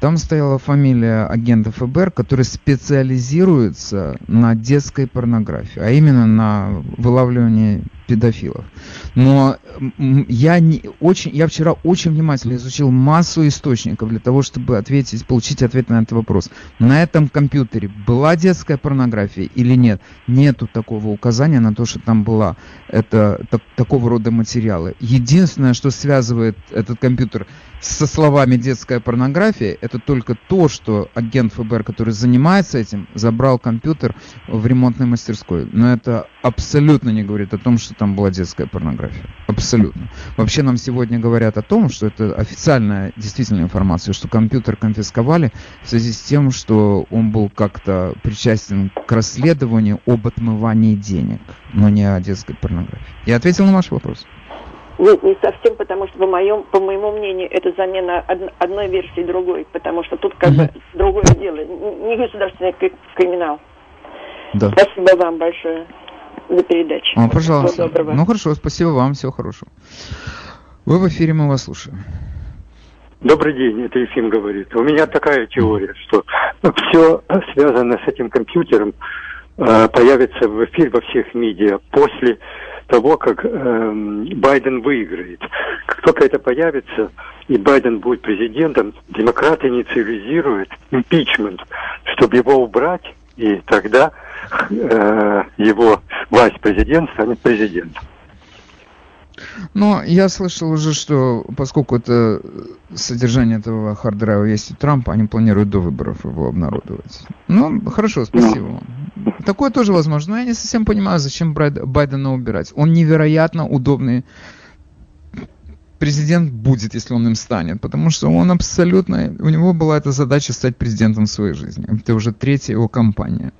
Там стояла фамилия агента ФБР, который специализируется на детской порнографии, а именно на вылавливании педофилов. Но я, не, очень, я вчера очень внимательно изучил массу источников для того, чтобы ответить, получить ответ на этот вопрос. На этом компьютере была детская порнография или нет? Нету такого указания на то, что там была это, так- такого рода материалы. Единственное, что связывает этот компьютер со словами детская порнография, это только то, что агент ФБР, который занимается этим, забрал компьютер в ремонтной мастерской. Но это абсолютно не говорит о том, что там была детская порнография. Абсолютно. Вообще нам сегодня говорят о том, что это официальная действительно информация, что компьютер конфисковали в связи с тем, что он был как-то причастен к расследованию об отмывании денег, но не о детской порнографии. Я ответил на ваш вопрос. Нет, не совсем, потому что по, моем, по моему мнению это замена од- одной версии другой, потому что тут как бы другое дело, не государственный кри- криминал. Да. Спасибо вам большое за передачу. А, пожалуйста. Всего доброго. Ну хорошо, спасибо вам, всего хорошего. Вы в эфире, мы вас слушаем. Добрый день, это Ефим говорит. У меня такая теория, что все связано с этим компьютером э, появится в эфир во всех медиа после того, как эм, Байден выиграет. Как только это появится, и Байден будет президентом, демократы инициализируют импичмент, чтобы его убрать, и тогда э, его власть президент станет президентом. Но я слышал уже, что поскольку это содержание этого hard drive а есть у Трампа, они планируют до выборов его обнародовать. Ну, хорошо, спасибо вам. Такое тоже возможно, но я не совсем понимаю, зачем Байдена убирать. Он невероятно удобный президент будет, если он им станет, потому что он абсолютно... У него была эта задача стать президентом в своей жизни. Это уже третья его кампания.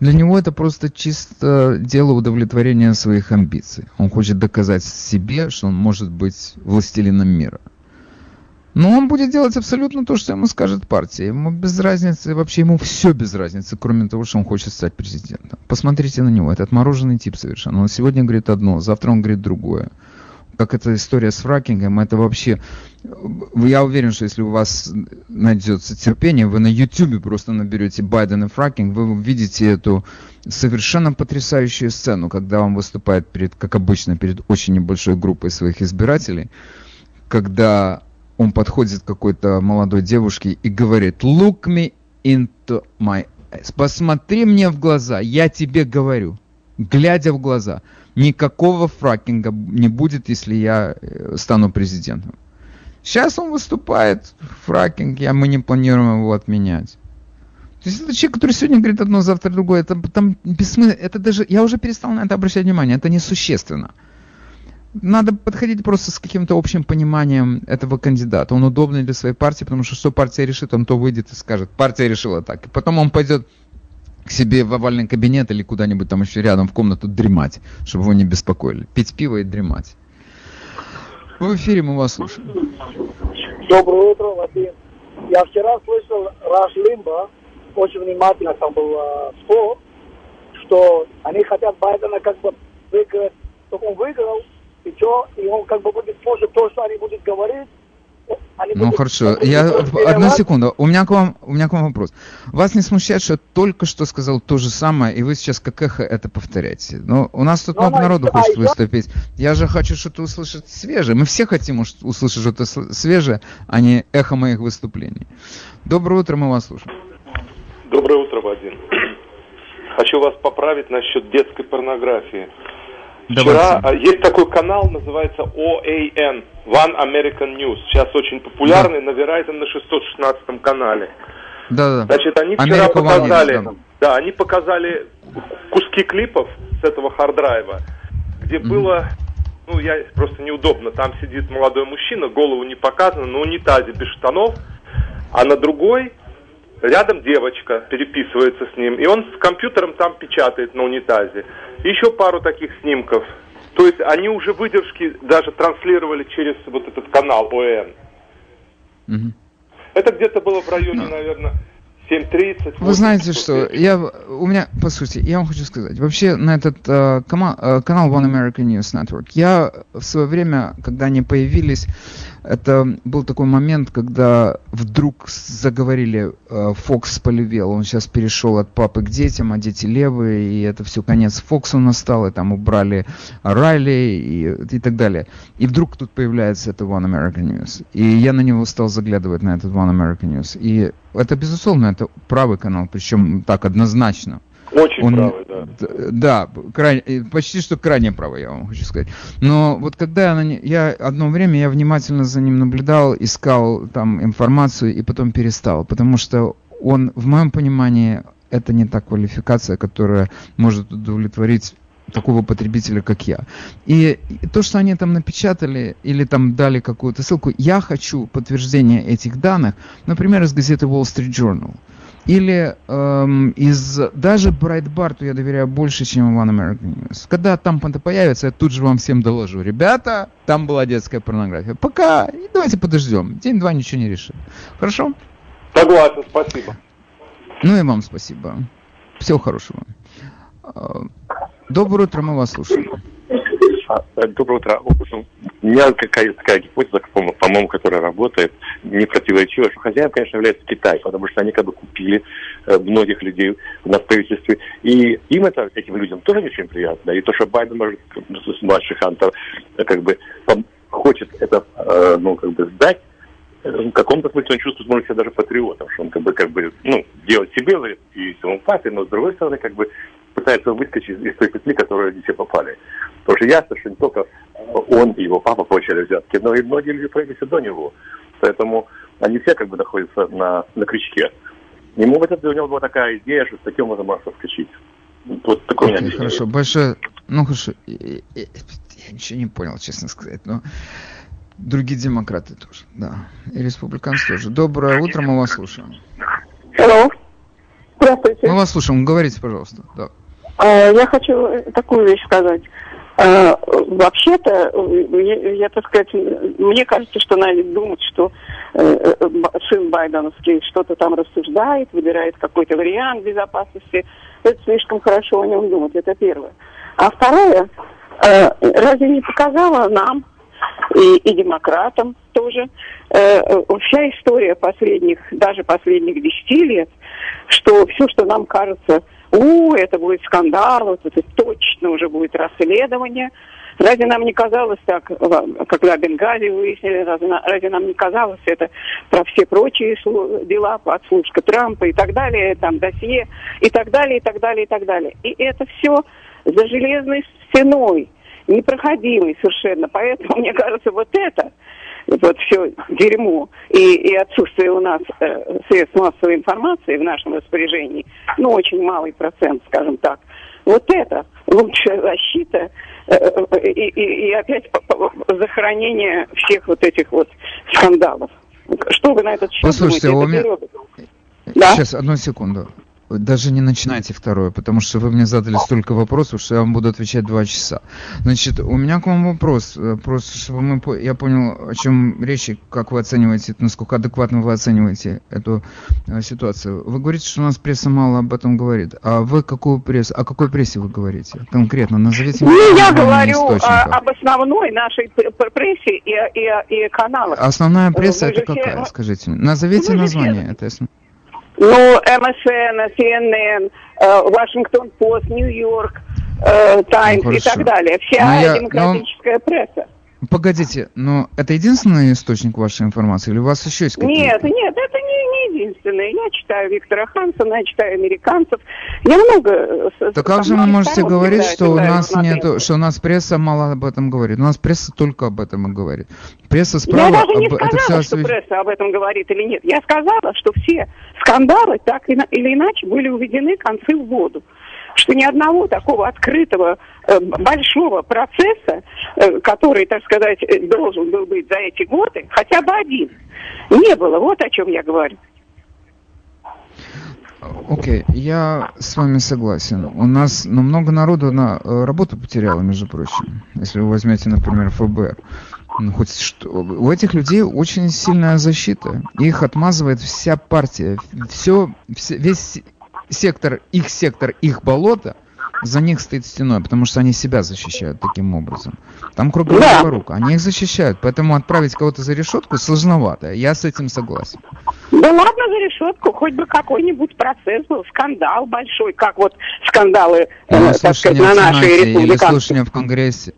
Для него это просто чисто дело удовлетворения своих амбиций. Он хочет доказать себе, что он может быть властелином мира. Но он будет делать абсолютно то, что ему скажет партия. Ему без разницы, вообще ему все без разницы, кроме того, что он хочет стать президентом. Посмотрите на него, это отмороженный тип совершенно. Он сегодня говорит одно, завтра он говорит другое. Как эта история с фракингом, это вообще... Я уверен, что если у вас найдется терпение, вы на YouTube просто наберете Байден и фракинг, вы увидите эту совершенно потрясающую сцену, когда он выступает перед, как обычно, перед очень небольшой группой своих избирателей, когда он подходит к какой-то молодой девушке и говорит «Look me into my eyes». Посмотри мне в глаза, я тебе говорю, глядя в глаза. Никакого фракинга не будет, если я э, стану президентом. Сейчас он выступает, фракинг, я, мы не планируем его отменять. То есть это человек, который сегодня говорит одно, завтра другое. Это там бессмысленно. Это даже, я уже перестал на это обращать внимание. Это несущественно. Надо подходить просто с каким-то общим пониманием этого кандидата. Он удобный для своей партии, потому что что партия решит, он то выйдет и скажет, партия решила так. И потом он пойдет к себе в овальный кабинет или куда-нибудь там еще рядом в комнату дремать, чтобы его не беспокоили. Пить пиво и дремать. В эфире мы вас слушаем. Доброе утро, Вадим. Я вчера слышал Раш Лимба, очень внимательно там был э, спор, что они хотят Байдена как бы выиграть, чтобы он выиграл, и что, и он как бы будет слушать то, что они будут говорить. Ну хорошо, я одну секунду. У меня к вам, у меня к вам вопрос. Вас не смущает, что я только что сказал то же самое, и вы сейчас как эхо это повторяете? Но у нас тут Ну, много народу а, хочет я- выступить. Я же хочу что-то услышать свежее. Мы все хотим услышать что-то свежее, а не эхо моих выступлений. Доброе утро, мы вас слушаем. Доброе утро, Вадим. Хочу вас поправить насчет детской порнографии. Вчера а, есть такой канал, называется OAN, One American News. Сейчас очень популярный, да. на Verizon на 616 канале. Да, да. Значит, они вчера Америка показали, One, да. да, они показали куски клипов с этого hard drive а, где mm-hmm. было, ну, я просто неудобно. Там сидит молодой мужчина, голову не показано, на унитазе без штанов, а на другой рядом девочка переписывается с ним, и он с компьютером там печатает на унитазе. Еще пару таких снимков. То есть они уже выдержки даже транслировали через вот этот канал ОН. Угу. Это где-то было в районе, ну, наверное, 7.30. Вы знаете что, я, у меня, по сути, я вам хочу сказать, вообще на этот uh, канал, uh, канал One American News Network, я в свое время, когда они появились, это был такой момент, когда вдруг заговорили, Фокс э, полювел, он сейчас перешел от папы к детям, а дети левые, и это все конец Фоксу настал, и там убрали Райли и, и так далее. И вдруг тут появляется это One American News. И я на него стал заглядывать, на этот One American News. И это, безусловно, это правый канал, причем так однозначно. Очень он, правый, да. Да, крайне, э, почти что крайне правый, я вам хочу сказать. Но вот когда я, я одно время я внимательно за ним наблюдал, искал там информацию и потом перестал, потому что он, в моем понимании, это не та квалификация, которая может удовлетворить такого потребителя, как я. И то, что они там напечатали или там дали какую-то ссылку, я хочу подтверждение этих данных, например, из газеты Wall Street Journal. Или эм, из даже Брайтбарту я доверяю больше, чем One American News. Когда там это появится, я тут же вам всем доложу. Ребята, там была детская порнография. Пока, давайте подождем. День-два ничего не решит. Хорошо? Согласен, спасибо. Ну и вам спасибо. Всего хорошего. Э, доброе утро, мы вас слушаем. А, доброе утро. У меня какая-то такая гипотеза, по-моему, которая работает, не противоречивая, что хозяин, конечно, является Китай, потому что они как бы купили э, многих людей на правительстве. И им это, этим людям тоже не очень приятно. И то, что Байден может, младший Хантер, э, как бы хочет это, э, ну, как бы сдать, в каком-то смысле он чувствует, может, себя даже патриотом, что он как бы, как бы, ну, делать себе и своему папе, но с другой стороны, как бы пытается выскочить из той петли, в которую они все попали. Потому что ясно, что не только он и его папа получали взятки, но и многие люди появились до него. Поэтому они все как бы находятся на, на крючке. Не может быть, у него была такая идея, что с таким можно массово скачать. Вот такое okay, Хорошо, большое... Ну, хорошо. Я, я, я ничего не понял, честно сказать, но... Другие демократы тоже, да. И республиканцы тоже. Доброе утро, мы вас слушаем. Hello. Здравствуйте. Мы вас слушаем, говорите, пожалуйста. Да. Uh, я хочу такую вещь сказать. Uh, вообще-то, я, так сказать, мне кажется, что надо думать, что uh, сын Байденовский что-то там рассуждает, выбирает какой-то вариант безопасности. Это слишком хорошо о нем думать, это первое. А второе, разве не показала нам, и, и демократам тоже. Э, вся история последних, даже последних десяти лет, что все, что нам кажется, у, это будет скандал, вот это точно уже будет расследование. Разве нам не казалось так, когда Бенгази выяснили, разве, нам не казалось это про все прочие дела, подслушка Трампа и так далее, там досье и так далее, и так далее, и так далее. И это все за железной стеной непроходимый совершенно. Поэтому, мне кажется, вот это, вот все дерьмо и, и отсутствие у нас э, средств массовой информации в нашем распоряжении, ну, очень малый процент, скажем так, вот это лучшая защита э, и, и, и опять захоронение всех вот этих вот скандалов. Что вы на этот счет Послушайте, думаете? У меня... Да? Сейчас, одну секунду. Даже не начинайте второе, потому что вы мне задали столько вопросов, что я вам буду отвечать два часа. Значит, у меня к вам вопрос, э, просто чтобы мы, я понял, о чем речь, и как вы оцениваете, насколько адекватно вы оцениваете эту э, ситуацию. Вы говорите, что у нас пресса мало об этом говорит. А вы какую прессу, о какой прессе вы говорите? Конкретно назовите мне. Ну, я говорю а, об основной нашей прессе и, и, и каналах. Основная пресса это какая, все... скажите? Назовите название этой основной. Ну, МСН, CNN, Вашингтон Пост, Нью-Йорк, Таймс ну, и так далее. Вся но я, демократическая но... пресса. Погодите, но это единственный источник вашей информации или у вас еще есть какие-то? Нет, нет, это единственное. Я читаю Виктора Хансона, я читаю американцев. Я много... Так как же вы можете говорить, что у нас нет, что у нас пресса мало об этом говорит? У нас пресса только об этом и говорит. Пресса справа... Я даже не об... сказала, это что пресса об этом говорит или нет. Я сказала, что все скандалы так или иначе были уведены концы в воду что ни одного такого открытого э, большого процесса, э, который, так сказать, э, должен был быть за эти годы, хотя бы один, не было. Вот о чем я говорю. Окей, okay, я с вами согласен. У нас ну, много народу на работу потеряло, между прочим. Если вы возьмете, например, ФБР. Ну, хоть что. У этих людей очень сильная защита. Их отмазывает вся партия. Все, все, весь сектор, их сектор, их болото, за них стоит стеной, потому что они себя защищают таким образом. Там круговая да. порука, они их защищают, поэтому отправить кого-то за решетку сложновато, я с этим согласен. Да ладно за решетку, хоть бы какой-нибудь процесс был, скандал большой, как вот скандалы, э, так сказать, на нашей республике. Или слушания в Конгрессе.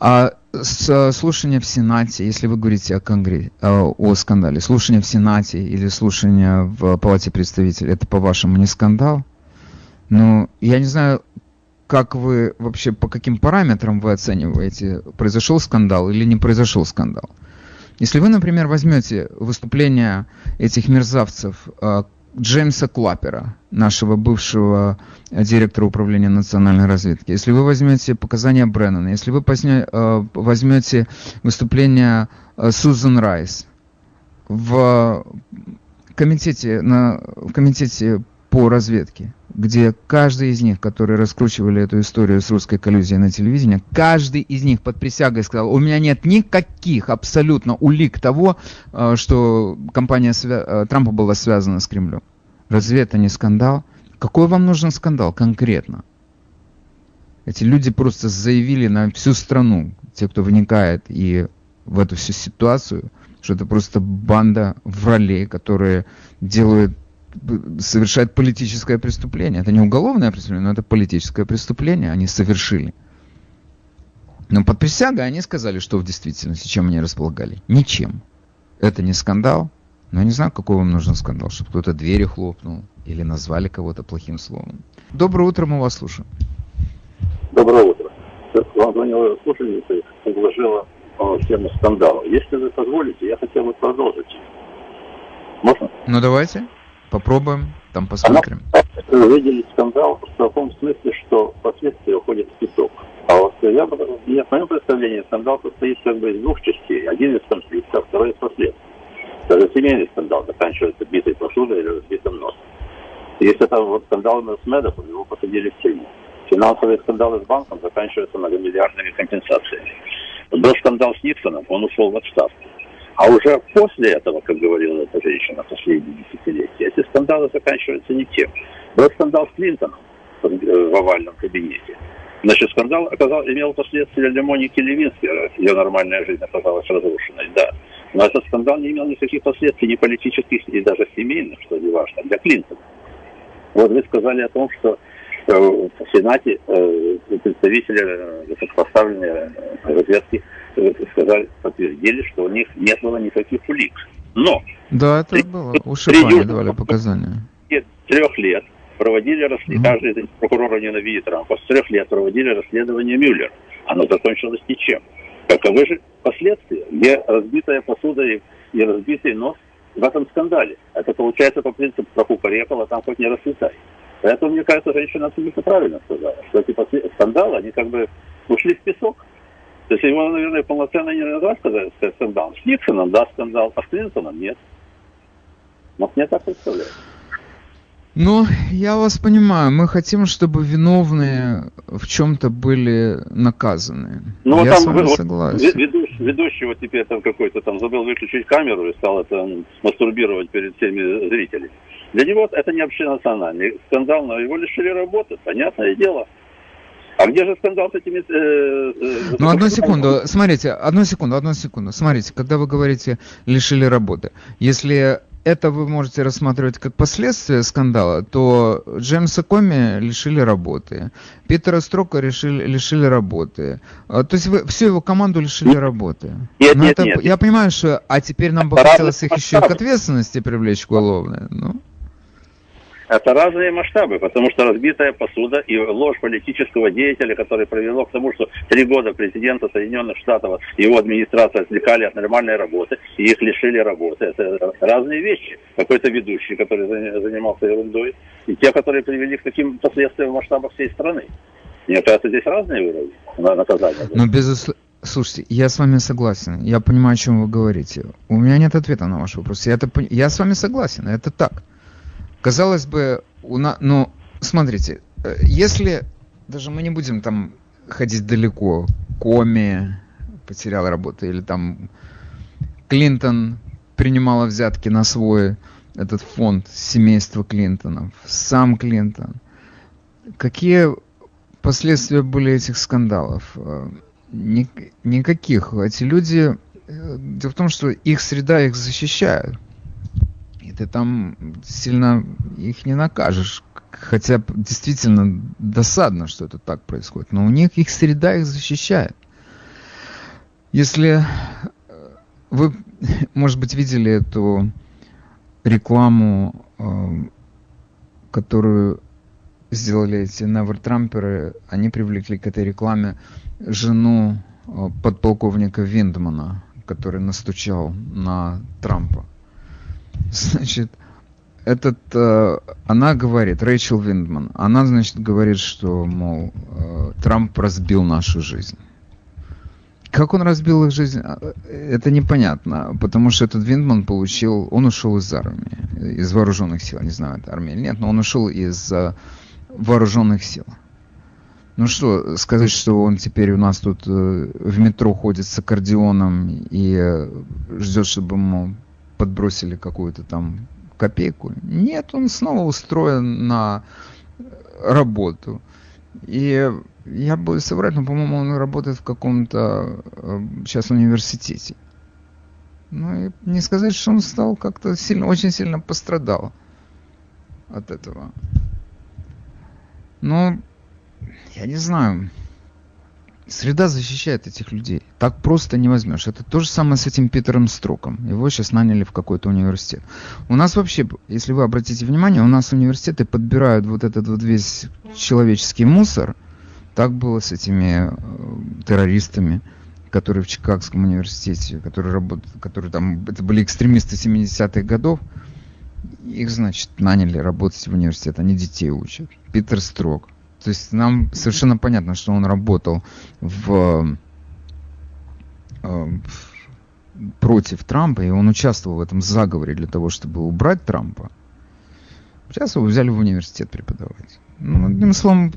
А с, слушания в Сенате, если вы говорите о, конгрессе, о скандале, слушание в Сенате или слушание в Палате представителей, это по-вашему не скандал? Ну, я не знаю, как вы вообще, по каким параметрам вы оцениваете, произошел скандал или не произошел скандал? Если вы, например, возьмете выступление этих мерзавцев, а, Джеймса Клапера, нашего бывшего директора управления национальной разведки, если вы возьмете показания Бреннана, если вы э, возьмете выступление э, Сузан Райс в комитете, на, в комитете по разведке, где каждый из них, которые раскручивали эту историю с русской коллюзией на телевидении, каждый из них под присягой сказал, у меня нет никаких абсолютно улик того, э, что компания э, Трампа была связана с Кремлем. Разве это не скандал? Какой вам нужен скандал конкретно? Эти люди просто заявили на всю страну, те, кто вникает и в эту всю ситуацию, что это просто банда вралей, которые делают совершает политическое преступление. Это не уголовное преступление, но это политическое преступление они совершили. Но под присягой они сказали, что в действительности, чем они располагали. Ничем. Это не скандал. Но я не знаю, какой вам нужен скандал, чтобы кто-то двери хлопнул или назвали кого-то плохим словом. Доброе утро, мы вас слушаем. Доброе утро. Вам звонила слушательница, предложила тему скандала. Если вы позволите, я хотел бы продолжить. Можно? Ну давайте. Попробуем, там посмотрим. Она выделить скандал в таком смысле, что последствия уходят в песок. А вот я, я, в моем представлении скандал состоит как бы из двух частей. Один из конфликтов, второй из последствий. Даже семейный скандал заканчивается битой посудой или разбитым носом. Если это вот скандал с Медом, его посадили в тюрьму. Финансовые скандалы с банком заканчиваются многомиллиардными компенсациями. Был скандал с Никсоном, он ушел в отставку. А уже после этого, как говорила эта женщина, последние десятилетия, эти скандалы заканчиваются не тем. Был скандал с Клинтоном в овальном кабинете. Значит, скандал оказал, имел последствия для Моники Левински, ее нормальная жизнь оказалась разрушенной, да. Но этот скандал не имел никаких последствий, ни политических, ни даже семейных, что не важно, для Клинтона. Вот вы сказали о том, что э, в Сенате э, представители э, высокопоставленные разведки сказали, подтвердили, что у них не было никаких улик. Но... Да, это 3, было. У Шипани давали показания. Трех лет проводили расследование, mm-hmm. каждый прокурор ненавидит Трампа, с трех лет проводили расследование Мюллера. Оно закончилось ничем. Каковы же последствия? Где разбитая посуда и, и разбитый нос в этом скандале? Это получается по принципу про кукарекала, там хоть не расцветай. Поэтому, мне кажется, женщина абсолютно правильно сказала, что эти скандалы, они как бы ушли в песок. То есть его, наверное, полноценно не надо сказать, сказать скандал. С Никсоном, да, скандал, а с Клинтоном нет. Вот мне так представляется. Ну, я вас понимаю. Мы хотим, чтобы виновные в чем-то были наказаны. Ну, я там, с вами вот, согласен. Ведущий вот теперь там какой-то там забыл выключить камеру и стал это мастурбировать перед всеми зрителями. Для него это не общенациональный скандал, но его лишили работы, понятное дело. А где же скандал с этими... Э, э, ну, одну секунду, смотрите, одну секунду, одну секунду. Смотрите, когда вы говорите «лишили работы», если это вы можете рассматривать как последствие скандала, то Джеймса Коми лишили работы, Питера Строка решили, лишили работы. А, то есть вы всю его команду лишили нет, работы. Нет, нет, это, нет. Я понимаю, что... А теперь нам бы хотелось их еще к ответственности привлечь уголовной. Ну. Это разные масштабы, потому что разбитая посуда и ложь политического деятеля, которое привело к тому, что три года президента Соединенных Штатов его администрация отвлекали от нормальной работы, и их лишили работы. Это разные вещи. Какой-то ведущий, который занимался ерундой, и те, которые привели к таким последствиям в масштабах всей страны. Мне кажется, здесь разные уровни наказания. Но безусловно, Слушайте, я с вами согласен. Я понимаю, о чем вы говорите. У меня нет ответа на ваш вопрос. Я, это, я с вами согласен, это так. Казалось бы, у нас, ну, смотрите, э, если даже мы не будем там ходить далеко, Коми потерял работу, или там Клинтон принимала взятки на свой этот фонд семейства Клинтонов, сам Клинтон. Какие последствия были этих скандалов? Э, никаких. Эти люди... Э, дело в том, что их среда их защищает ты там сильно их не накажешь. Хотя действительно досадно, что это так происходит. Но у них их среда их защищает. Если э, вы, может быть, видели эту рекламу, э, которую сделали эти Невертрамперы, они привлекли к этой рекламе жену э, подполковника Виндмана, который настучал на Трампа. Значит, этот, э, она говорит, Рэйчел Виндман, она, значит, говорит, что, мол, э, Трамп разбил нашу жизнь. Как он разбил их жизнь, а, это непонятно, потому что этот Виндман получил, он ушел из армии, из вооруженных сил, не знаю, это армия или нет, но он ушел из э, вооруженных сил. Ну что, сказать, что он теперь у нас тут э, в метро ходит с аккордеоном и э, ждет, чтобы ему подбросили какую-то там копейку. Нет, он снова устроен на работу. И я боюсь соврать, но, по-моему, он работает в каком-то э, сейчас университете. Ну и не сказать, что он стал как-то сильно, очень сильно пострадал от этого. Но я не знаю. Среда защищает этих людей. Так просто не возьмешь. Это то же самое с этим Питером Строком. Его сейчас наняли в какой-то университет. У нас вообще, если вы обратите внимание, у нас университеты подбирают вот этот вот весь человеческий мусор. Так было с этими э, террористами, которые в Чикагском университете, которые работают, которые там, это были экстремисты 70-х годов. Их, значит, наняли работать в университет, они детей учат. Питер Строк то есть нам совершенно понятно, что он работал в, э, против Трампа, и он участвовал в этом заговоре для того, чтобы убрать Трампа. Сейчас его взяли в университет преподавать. Ну, одним словом,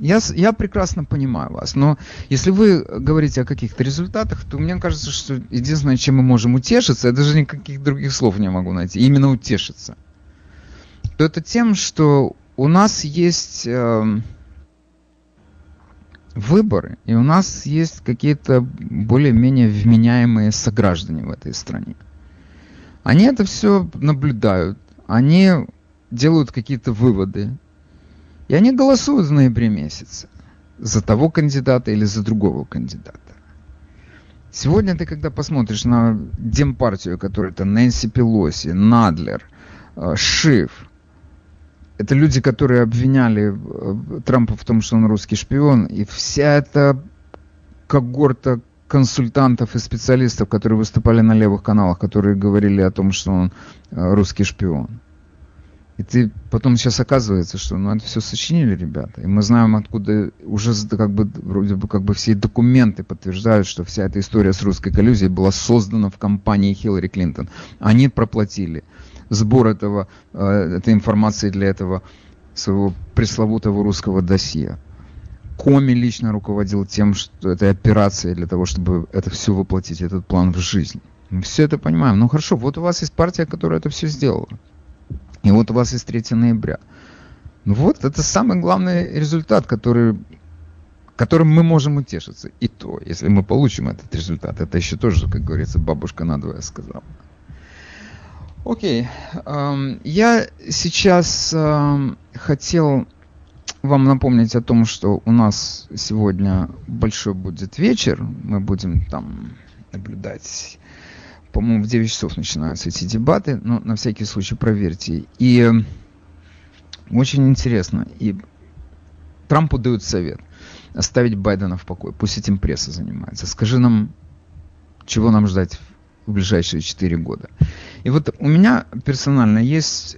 я, я прекрасно понимаю вас, но если вы говорите о каких-то результатах, то мне кажется, что единственное, чем мы можем утешиться, я даже никаких других слов не могу найти, именно утешиться, то это тем, что у нас есть э, выборы, и у нас есть какие-то более-менее вменяемые сограждане в этой стране. Они это все наблюдают, они делают какие-то выводы, и они голосуют в ноябре месяце за того кандидата или за другого кандидата. Сегодня ты, когда посмотришь на демпартию, которая это Нэнси Пелоси, Надлер, э, Шиф, это люди, которые обвиняли э, Трампа в том, что он русский шпион, и вся эта когорта консультантов и специалистов, которые выступали на левых каналах, которые говорили о том, что он э, русский шпион. И ты потом сейчас оказывается, что ну, это все сочинили ребята. И мы знаем, откуда уже как бы, вроде бы как бы все документы подтверждают, что вся эта история с русской коллюзией была создана в компании Хиллари Клинтон. Они проплатили сбор этого, э, этой информации для этого своего пресловутого русского досье. Коми лично руководил тем, что этой операцией для того, чтобы это все воплотить, этот план в жизнь. Мы все это понимаем. Ну хорошо, вот у вас есть партия, которая это все сделала. И вот у вас есть 3 ноября. Ну вот, это самый главный результат, который, которым мы можем утешиться. И то, если мы получим этот результат, это еще тоже, как говорится, бабушка надвое сказала. Окей. Okay. Я сейчас хотел вам напомнить о том, что у нас сегодня большой будет вечер. Мы будем там наблюдать. По-моему, в 9 часов начинаются эти дебаты, но на всякий случай проверьте. И очень интересно. И Трампу дают совет оставить Байдена в покое. Пусть этим пресса занимается. Скажи нам, чего нам ждать в ближайшие 4 года. И вот у меня персонально есть,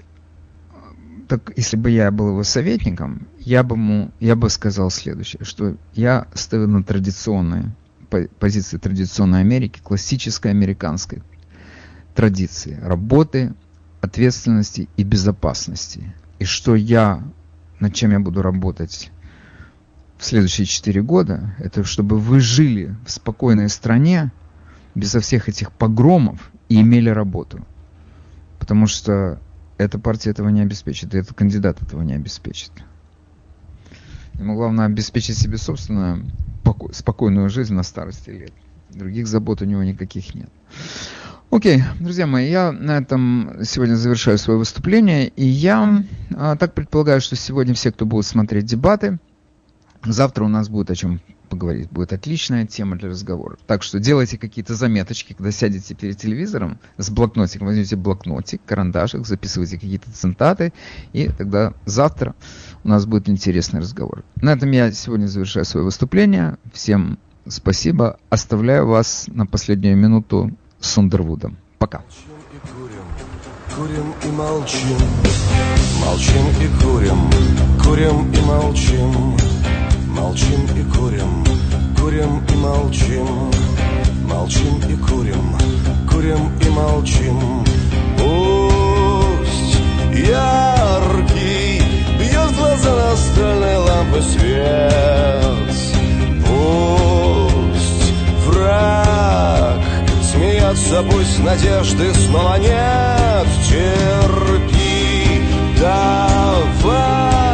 так, если бы я был его советником, я бы, ему, я бы сказал следующее, что я ставил на традиционные позиции традиционной Америки, классической американской традиции работы, ответственности и безопасности. И что я, над чем я буду работать в следующие четыре года, это чтобы вы жили в спокойной стране, безо всех этих погромов и имели работу. Потому что эта партия этого не обеспечит, и этот кандидат этого не обеспечит. Ему главное обеспечить себе собственную спокойную жизнь на старости лет. Других забот у него никаких нет. Окей, друзья мои, я на этом сегодня завершаю свое выступление. И я а, так предполагаю, что сегодня все, кто будут смотреть дебаты, завтра у нас будет о чем поговорить. Будет отличная тема для разговора. Так что делайте какие-то заметочки, когда сядете перед телевизором с блокнотиком. Возьмите блокнотик, карандашик, записывайте какие-то цитаты. И тогда завтра у нас будет интересный разговор. На этом я сегодня завершаю свое выступление. Всем спасибо. Оставляю вас на последнюю минуту с Сундервудом. Пока. Курим и молчим, молчим и курим, курим и молчим. Молчим и курим, курим и молчим, молчим и курим, курим и молчим. Пусть яркий бьет в глаза настольной лампы свет. Пусть враг смеется, пусть надежды снова нет. Терпи, товарищ